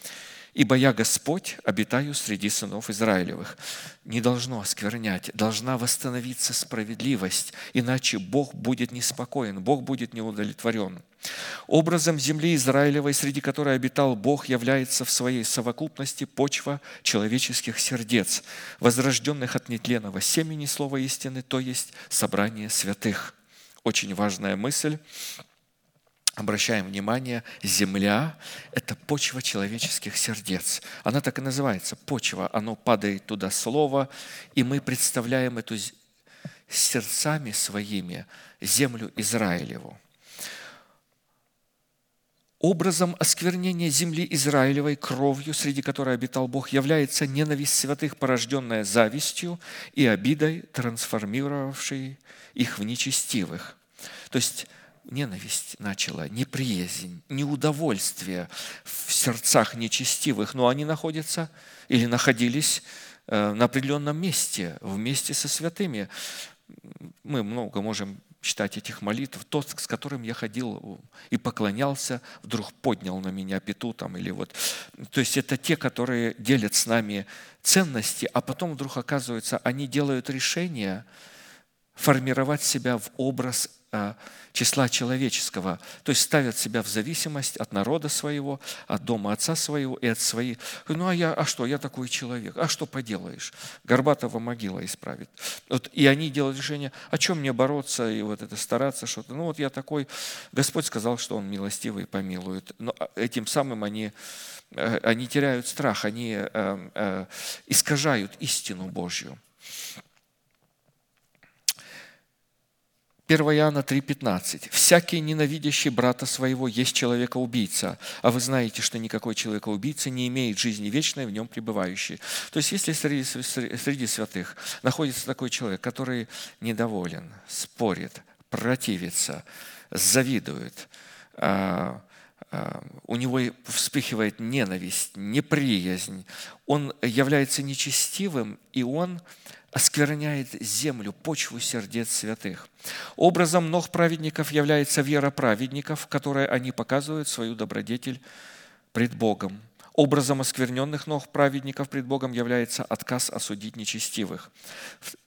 Ибо я Господь, обитаю среди сынов Израилевых. Не должно осквернять, должна восстановиться справедливость, иначе Бог будет неспокоен, Бог будет неудовлетворен. Образом земли Израилевой, среди которой обитал Бог, является в своей совокупности почва человеческих сердец, возрожденных от нетленного семени слова истины, то есть собрание святых. Очень важная мысль обращаем внимание, земля – это почва человеческих сердец. Она так и называется – почва. Оно падает туда слово, и мы представляем эту сердцами своими землю Израилеву. Образом осквернения земли Израилевой кровью, среди которой обитал Бог, является ненависть святых, порожденная завистью и обидой, трансформировавшей их в нечестивых. То есть ненависть начала, неприязнь, неудовольствие в сердцах нечестивых, но они находятся или находились э, на определенном месте, вместе со святыми. Мы много можем читать этих молитв. Тот, с которым я ходил и поклонялся, вдруг поднял на меня пету там, или вот. То есть это те, которые делят с нами ценности, а потом вдруг оказывается, они делают решение формировать себя в образ числа человеческого, то есть ставят себя в зависимость от народа своего, от дома отца своего и от своих. Ну а я, а что, я такой человек, а что поделаешь? Горбатого могила исправит. Вот, и они делают решение, о чем мне бороться и вот это стараться что-то. Ну вот я такой, Господь сказал, что Он милостивый помилует. Но а, этим самым они, э, они теряют страх, они э, э, искажают истину Божью. 1 Иоанна 3,15. «Всякий, ненавидящий брата своего, есть человека-убийца, а вы знаете, что никакой человека-убийца не имеет жизни вечной в нем пребывающей». То есть, если среди, среди святых находится такой человек, который недоволен, спорит, противится, завидует, а, а, у него вспыхивает ненависть, неприязнь, он является нечестивым, и он оскверняет землю, почву сердец святых. Образом многих праведников является вера праведников, которой они показывают свою добродетель пред Богом. Образом оскверненных ног праведников пред Богом является отказ осудить нечестивых.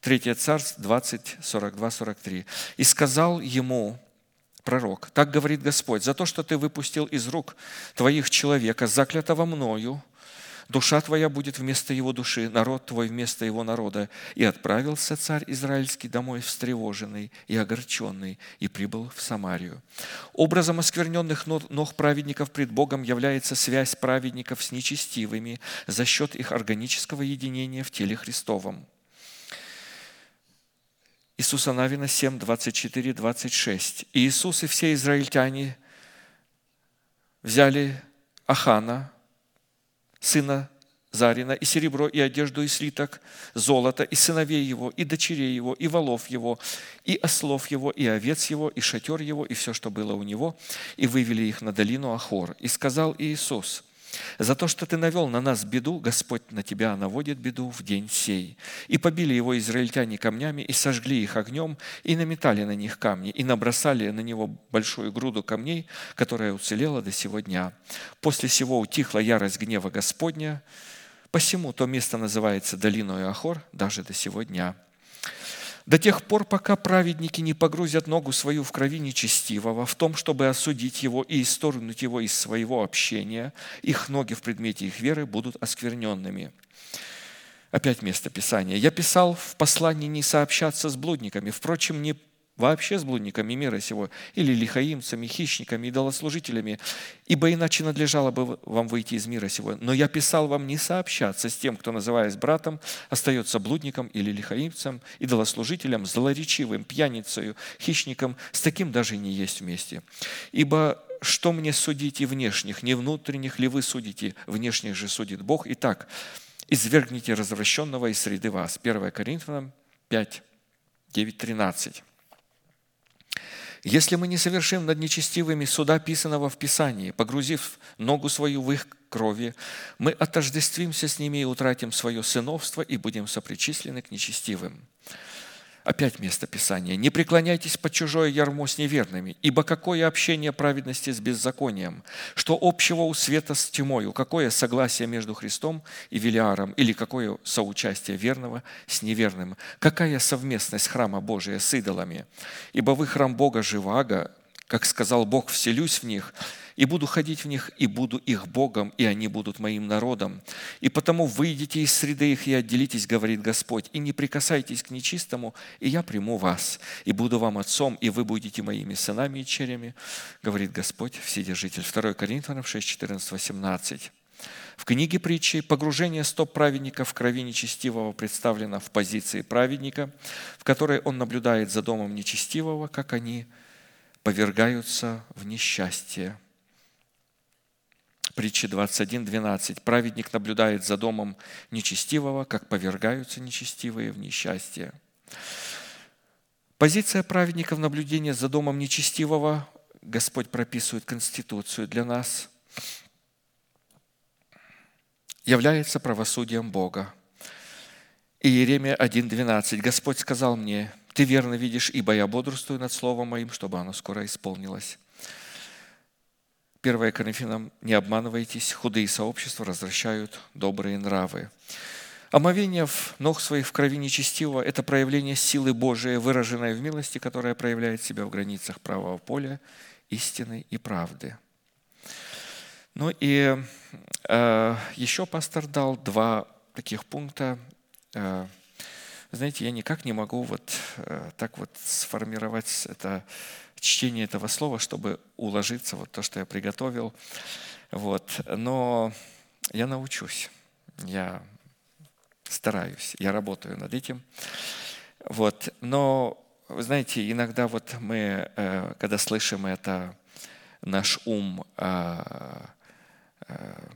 3 Царств 20, 42, 43. «И сказал ему пророк, так говорит Господь, за то, что ты выпустил из рук твоих человека, заклятого мною, душа твоя будет вместо его души, народ твой вместо его народа. И отправился царь израильский домой встревоженный и огорченный, и прибыл в Самарию. Образом оскверненных ног праведников пред Богом является связь праведников с нечестивыми за счет их органического единения в теле Христовом. Иисуса Навина 7, 24, 26. И Иисус и все израильтяне взяли Ахана, сына Зарина, и серебро, и одежду, и слиток, золото, и сыновей его, и дочерей его, и волов его, и ослов его, и овец его, и шатер его, и все, что было у него, и вывели их на долину Ахор. И сказал Иисус – за то, что ты навел на нас беду, Господь на тебя наводит беду в день сей. И побили его израильтяне камнями, и сожгли их огнем, и наметали на них камни, и набросали на него большую груду камней, которая уцелела до сего дня. После сего утихла ярость гнева Господня, посему то место называется долиной Ахор даже до сего дня до тех пор, пока праведники не погрузят ногу свою в крови нечестивого, в том, чтобы осудить его и исторгнуть его из своего общения, их ноги в предмете их веры будут оскверненными. Опять место Писания. «Я писал в послании не сообщаться с блудниками, впрочем, не вообще с блудниками мира сего, или лихаимцами, хищниками, идолослужителями, ибо иначе надлежало бы вам выйти из мира сего. Но я писал вам не сообщаться с тем, кто, называясь братом, остается блудником или лихаимцем, идолослужителем, злоречивым, пьяницею, хищником, с таким даже не есть вместе. Ибо что мне судить и внешних, не внутренних ли вы судите, внешних же судит Бог. Итак, извергните развращенного из среды вас. 1 Коринфянам 5, 9, 13. Если мы не совершим над нечестивыми суда, писанного в Писании, погрузив ногу свою в их крови, мы отождествимся с ними и утратим свое сыновство и будем сопричислены к нечестивым. Опять место Писания. «Не преклоняйтесь под чужое ярмо с неверными, ибо какое общение праведности с беззаконием? Что общего у света с тьмою? Какое согласие между Христом и Велиаром? Или какое соучастие верного с неверным? Какая совместность храма Божия с идолами? Ибо вы храм Бога живаго, как сказал Бог, вселюсь в них, и буду ходить в них, и буду их Богом, и они будут моим народом. И потому выйдите из среды их и отделитесь, говорит Господь, и не прикасайтесь к нечистому, и я приму вас, и буду вам отцом, и вы будете моими сынами и черями, говорит Господь, Вседержитель. 2 Коринфянам 6, 14, 18. В книге притчи погружение стоп праведника в крови нечестивого представлено в позиции праведника, в которой он наблюдает за домом нечестивого, как они повергаются в несчастье. Притча 21.12. Праведник наблюдает за домом нечестивого, как повергаются нечестивые в несчастье. Позиция праведника в наблюдении за домом нечестивого Господь прописывает Конституцию для нас, является правосудием Бога. Иеремия 1.12. Господь сказал мне, ты верно видишь, ибо я бодрствую над словом моим, чтобы оно скоро исполнилось. 1 Коринфянам, не обманывайтесь, худые сообщества возвращают добрые нравы. Омовение в ног своих в крови нечестивого – это проявление силы Божией, выраженной в милости, которая проявляет себя в границах правого поля, истины и правды. Ну и э, еще пастор дал два таких пункта. Э, знаете, я никак не могу вот э, так вот сформировать это чтение этого слова, чтобы уложиться вот то, что я приготовил. Вот. Но я научусь, я стараюсь, я работаю над этим. Вот. Но, вы знаете, иногда вот мы, э, когда слышим это, наш ум а, а,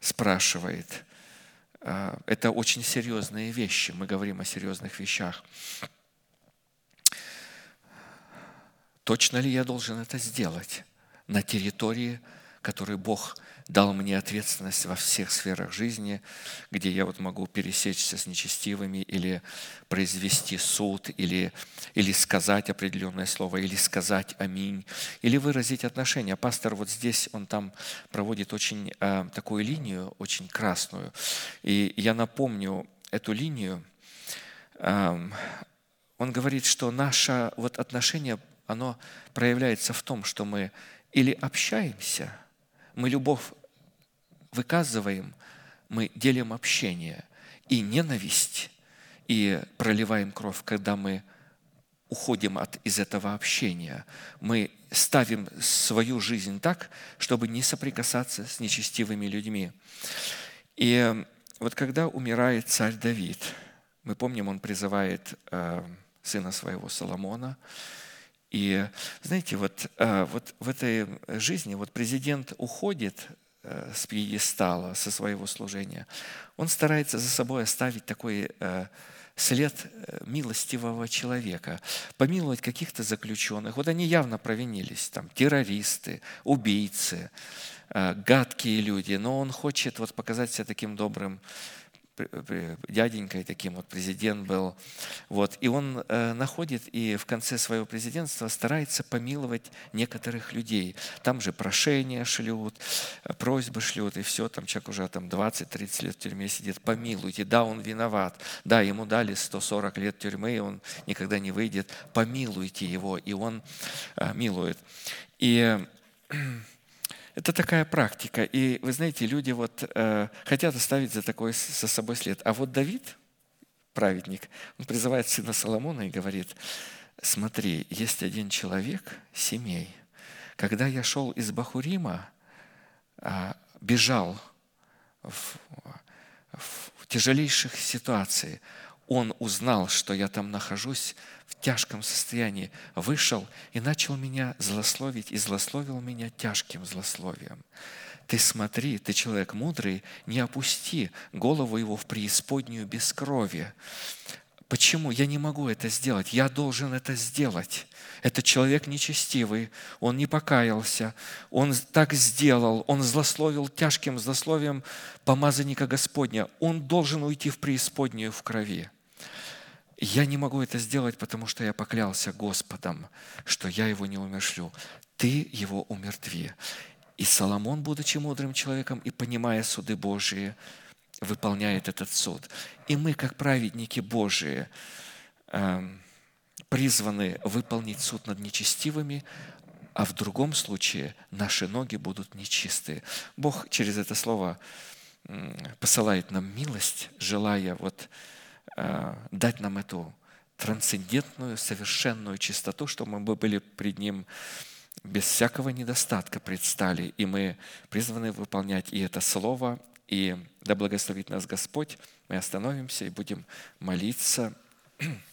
спрашивает, это очень серьезные вещи, мы говорим о серьезных вещах. Точно ли я должен это сделать на территории, которую Бог дал мне ответственность во всех сферах жизни, где я вот могу пересечься с нечестивыми или произвести суд, или, или сказать определенное слово, или сказать аминь, или выразить отношения. Пастор вот здесь, он там проводит очень э, такую линию, очень красную. И я напомню эту линию. Э, он говорит, что наше вот отношение, оно проявляется в том, что мы или общаемся – мы любовь выказываем, мы делим общение и ненависть, и проливаем кровь, когда мы уходим от, из этого общения. Мы ставим свою жизнь так, чтобы не соприкасаться с нечестивыми людьми. И вот когда умирает царь Давид, мы помним, он призывает э, сына своего Соломона, и знаете, вот, э, вот в этой жизни вот президент уходит э, с пьедестала, со своего служения. Он старается за собой оставить такой э, след милостивого человека, помиловать каких-то заключенных. Вот они явно провинились, там, террористы, убийцы, гадкие люди, но он хочет вот показать себя таким добрым дяденькой таким вот президент был. Вот. И он э, находит и в конце своего президентства старается помиловать некоторых людей. Там же прошения шлют, э, просьбы шлют, и все, там человек уже там 20-30 лет в тюрьме сидит. Помилуйте, да, он виноват, да, ему дали 140 лет тюрьмы, и он никогда не выйдет. Помилуйте его, и он э, милует. И Это такая практика. И вы знаете, люди вот э, хотят оставить за такой за собой след. А вот Давид, праведник, он призывает сына Соломона и говорит, смотри, есть один человек, семей. Когда я шел из Бахурима, э, бежал в, в тяжелейших ситуациях, он узнал, что я там нахожусь, в тяжком состоянии, вышел и начал меня злословить, и злословил меня тяжким злословием. Ты смотри, ты человек мудрый, не опусти голову его в преисподнюю без крови. Почему? Я не могу это сделать. Я должен это сделать. Это человек нечестивый, он не покаялся, он так сделал, он злословил тяжким злословием помазанника Господня. Он должен уйти в преисподнюю в крови. Я не могу это сделать, потому что я поклялся Господом, что я его не умершлю. Ты его умертви. И Соломон, будучи мудрым человеком и понимая суды Божии, выполняет этот суд. И мы, как праведники Божии, эм, призваны выполнить суд над нечестивыми, а в другом случае наши ноги будут нечистые. Бог через это слово посылает нам милость, желая вот дать нам эту трансцендентную, совершенную чистоту, чтобы мы были пред Ним без всякого недостатка предстали, и мы призваны выполнять и это Слово, и да благословит нас Господь. Мы остановимся и будем молиться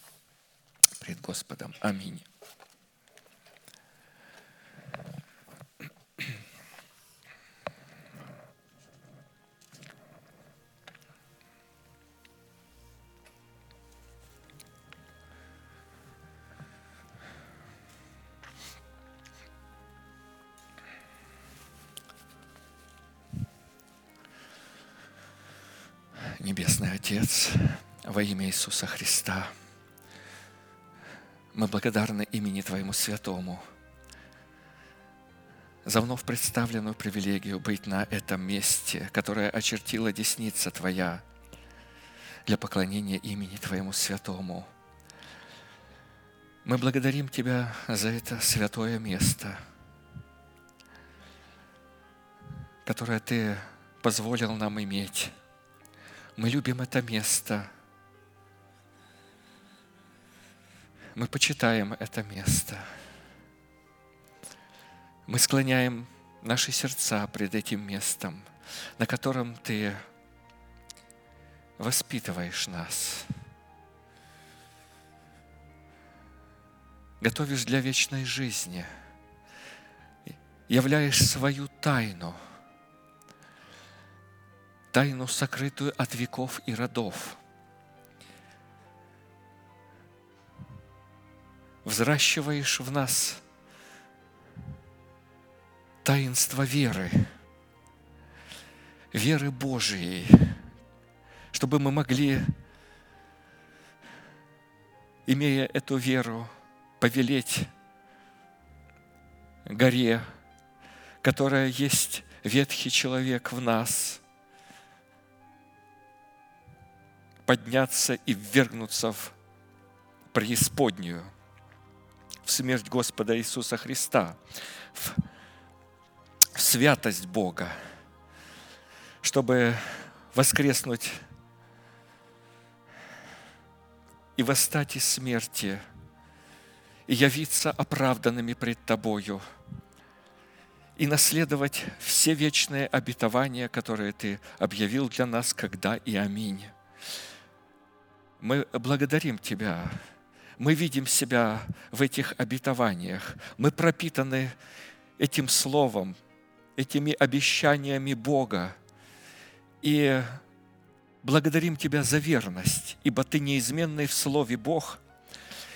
[clears throat] пред Господом. Аминь. Небесный Отец, во имя Иисуса Христа, мы благодарны имени Твоему Святому за вновь представленную привилегию быть на этом месте, которое очертила десница Твоя для поклонения имени Твоему Святому. Мы благодарим Тебя за это святое место, которое Ты позволил нам иметь – мы любим это место. мы почитаем это место. Мы склоняем наши сердца пред этим местом, на котором Ты воспитываешь нас, готовишь для вечной жизни, являешь свою тайну, тайну, сокрытую от веков и родов. Взращиваешь в нас таинство веры, веры Божией, чтобы мы могли, имея эту веру, повелеть горе, которая есть ветхий человек в нас, подняться и ввергнуться в преисподнюю, в смерть Господа Иисуса Христа, в, святость Бога, чтобы воскреснуть и восстать из смерти, и явиться оправданными пред Тобою, и наследовать все вечные обетования, которые Ты объявил для нас, когда и аминь. Мы благодарим Тебя, мы видим себя в этих обетованиях, мы пропитаны этим словом, этими обещаниями Бога, и благодарим Тебя за верность, ибо Ты неизменный в Слове Бог,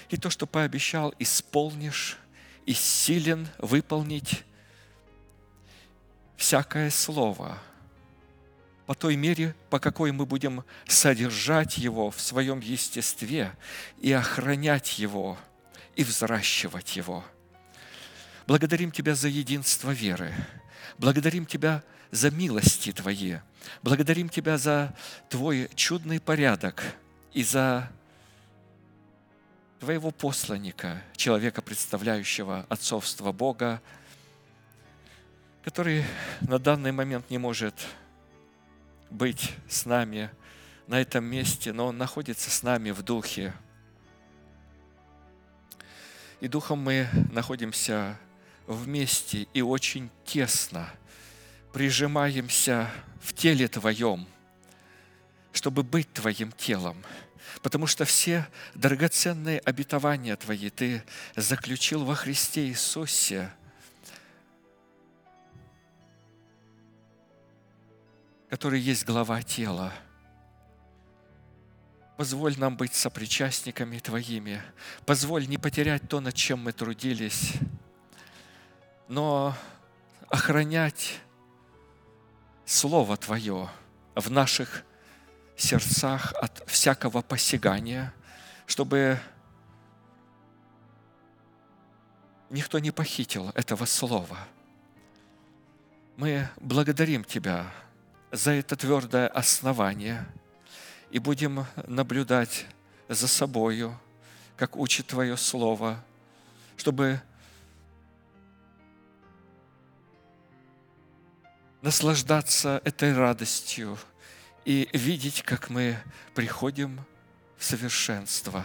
и то, что пообещал, исполнишь, и силен выполнить всякое Слово по той мере, по какой мы будем содержать его в своем естестве и охранять его, и взращивать его. Благодарим Тебя за единство веры. Благодарим Тебя за милости Твои – Благодарим Тебя за Твой чудный порядок и за Твоего посланника, человека, представляющего отцовство Бога, который на данный момент не может быть с нами на этом месте, но он находится с нами в духе. И духом мы находимся вместе и очень тесно – прижимаемся в теле Твоем, чтобы быть Твоим телом. Потому что все драгоценные обетования Твои Ты заключил во Христе Иисусе, который есть глава тела. Позволь нам быть сопричастниками Твоими. Позволь не потерять то, над чем мы трудились, но охранять Слово Твое в наших сердцах от всякого посягания, чтобы никто не похитил этого Слова. Мы благодарим Тебя за это твердое основание и будем наблюдать за собою, как учит Твое Слово, чтобы наслаждаться этой радостью и видеть, как мы приходим в совершенство.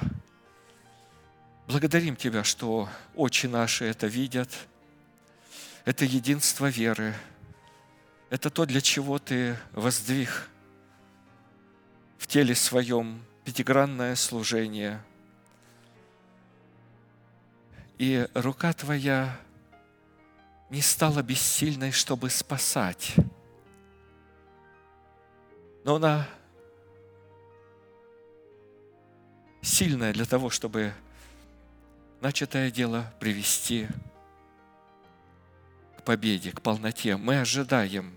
Благодарим Тебя, что очи наши это видят. Это единство веры. Это то, для чего Ты воздвиг в теле своем пятигранное служение. И рука Твоя не стала бессильной, чтобы спасать. Но она сильная для того, чтобы начатое дело привести победе, к полноте. Мы ожидаем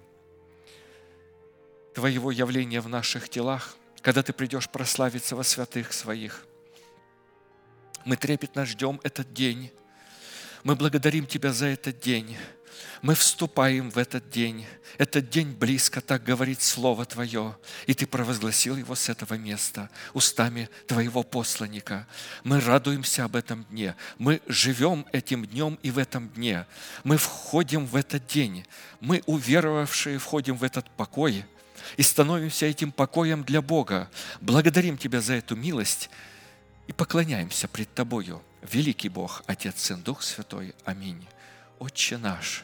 Твоего явления в наших телах, когда Ты придешь прославиться во святых Своих. Мы трепетно ждем этот день, мы благодарим Тебя за этот день. Мы вступаем в этот день. Этот день близко, так говорит Слово Твое. И Ты провозгласил его с этого места, устами Твоего посланника. Мы радуемся об этом дне. Мы живем этим днем и в этом дне. Мы входим в этот день. Мы, уверовавшие, входим в этот покой и становимся этим покоем для Бога. Благодарим Тебя за эту милость и поклоняемся пред Тобою, великий Бог, Отец, Сын, Дух Святой. Аминь. Отче наш,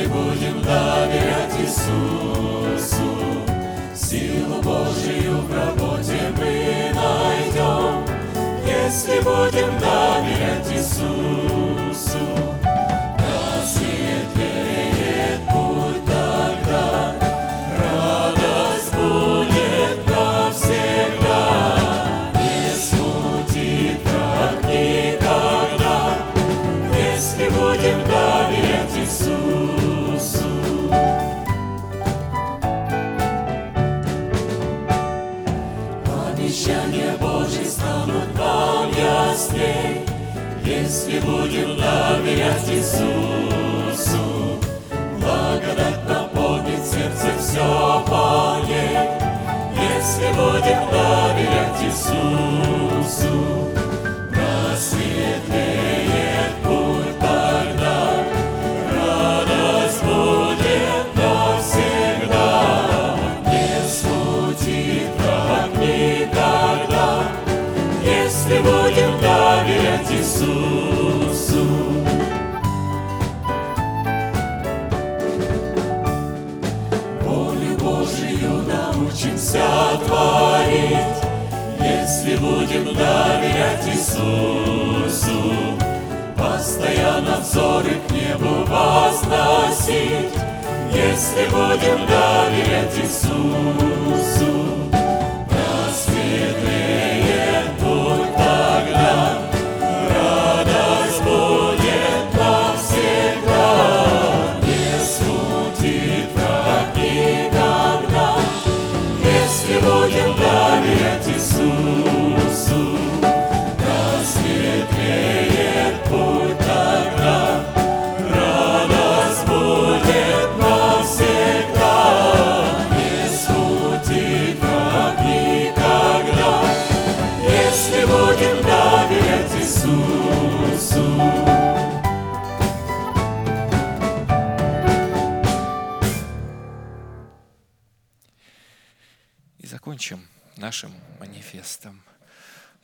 Если будем доверять Иисусу. Силу Божию в работе мы найдем, если будем доверять Иисусу. Если будем доверять Иисусу. Благодать наполнит сердце все по ней, если будем доверять Иисусу. Будем доверять Иисусу. Постоянно взоры к небу возносить, если будем доверять Иисусу. Нашим манифестом.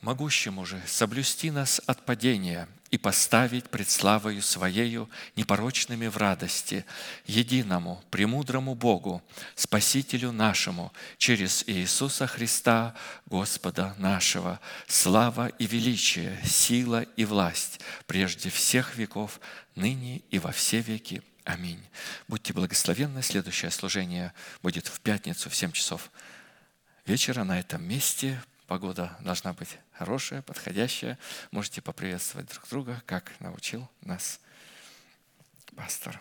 Могущему же соблюсти нас от падения и поставить пред славою Своею непорочными в радости, единому, премудрому Богу, Спасителю нашему, через Иисуса Христа, Господа нашего, слава и величие, сила и власть прежде всех веков, ныне и во все веки. Аминь. Будьте благословенны. Следующее служение будет в пятницу в 7 часов вечера на этом месте. Погода должна быть хорошая, подходящая. Можете поприветствовать друг друга, как научил нас пастор.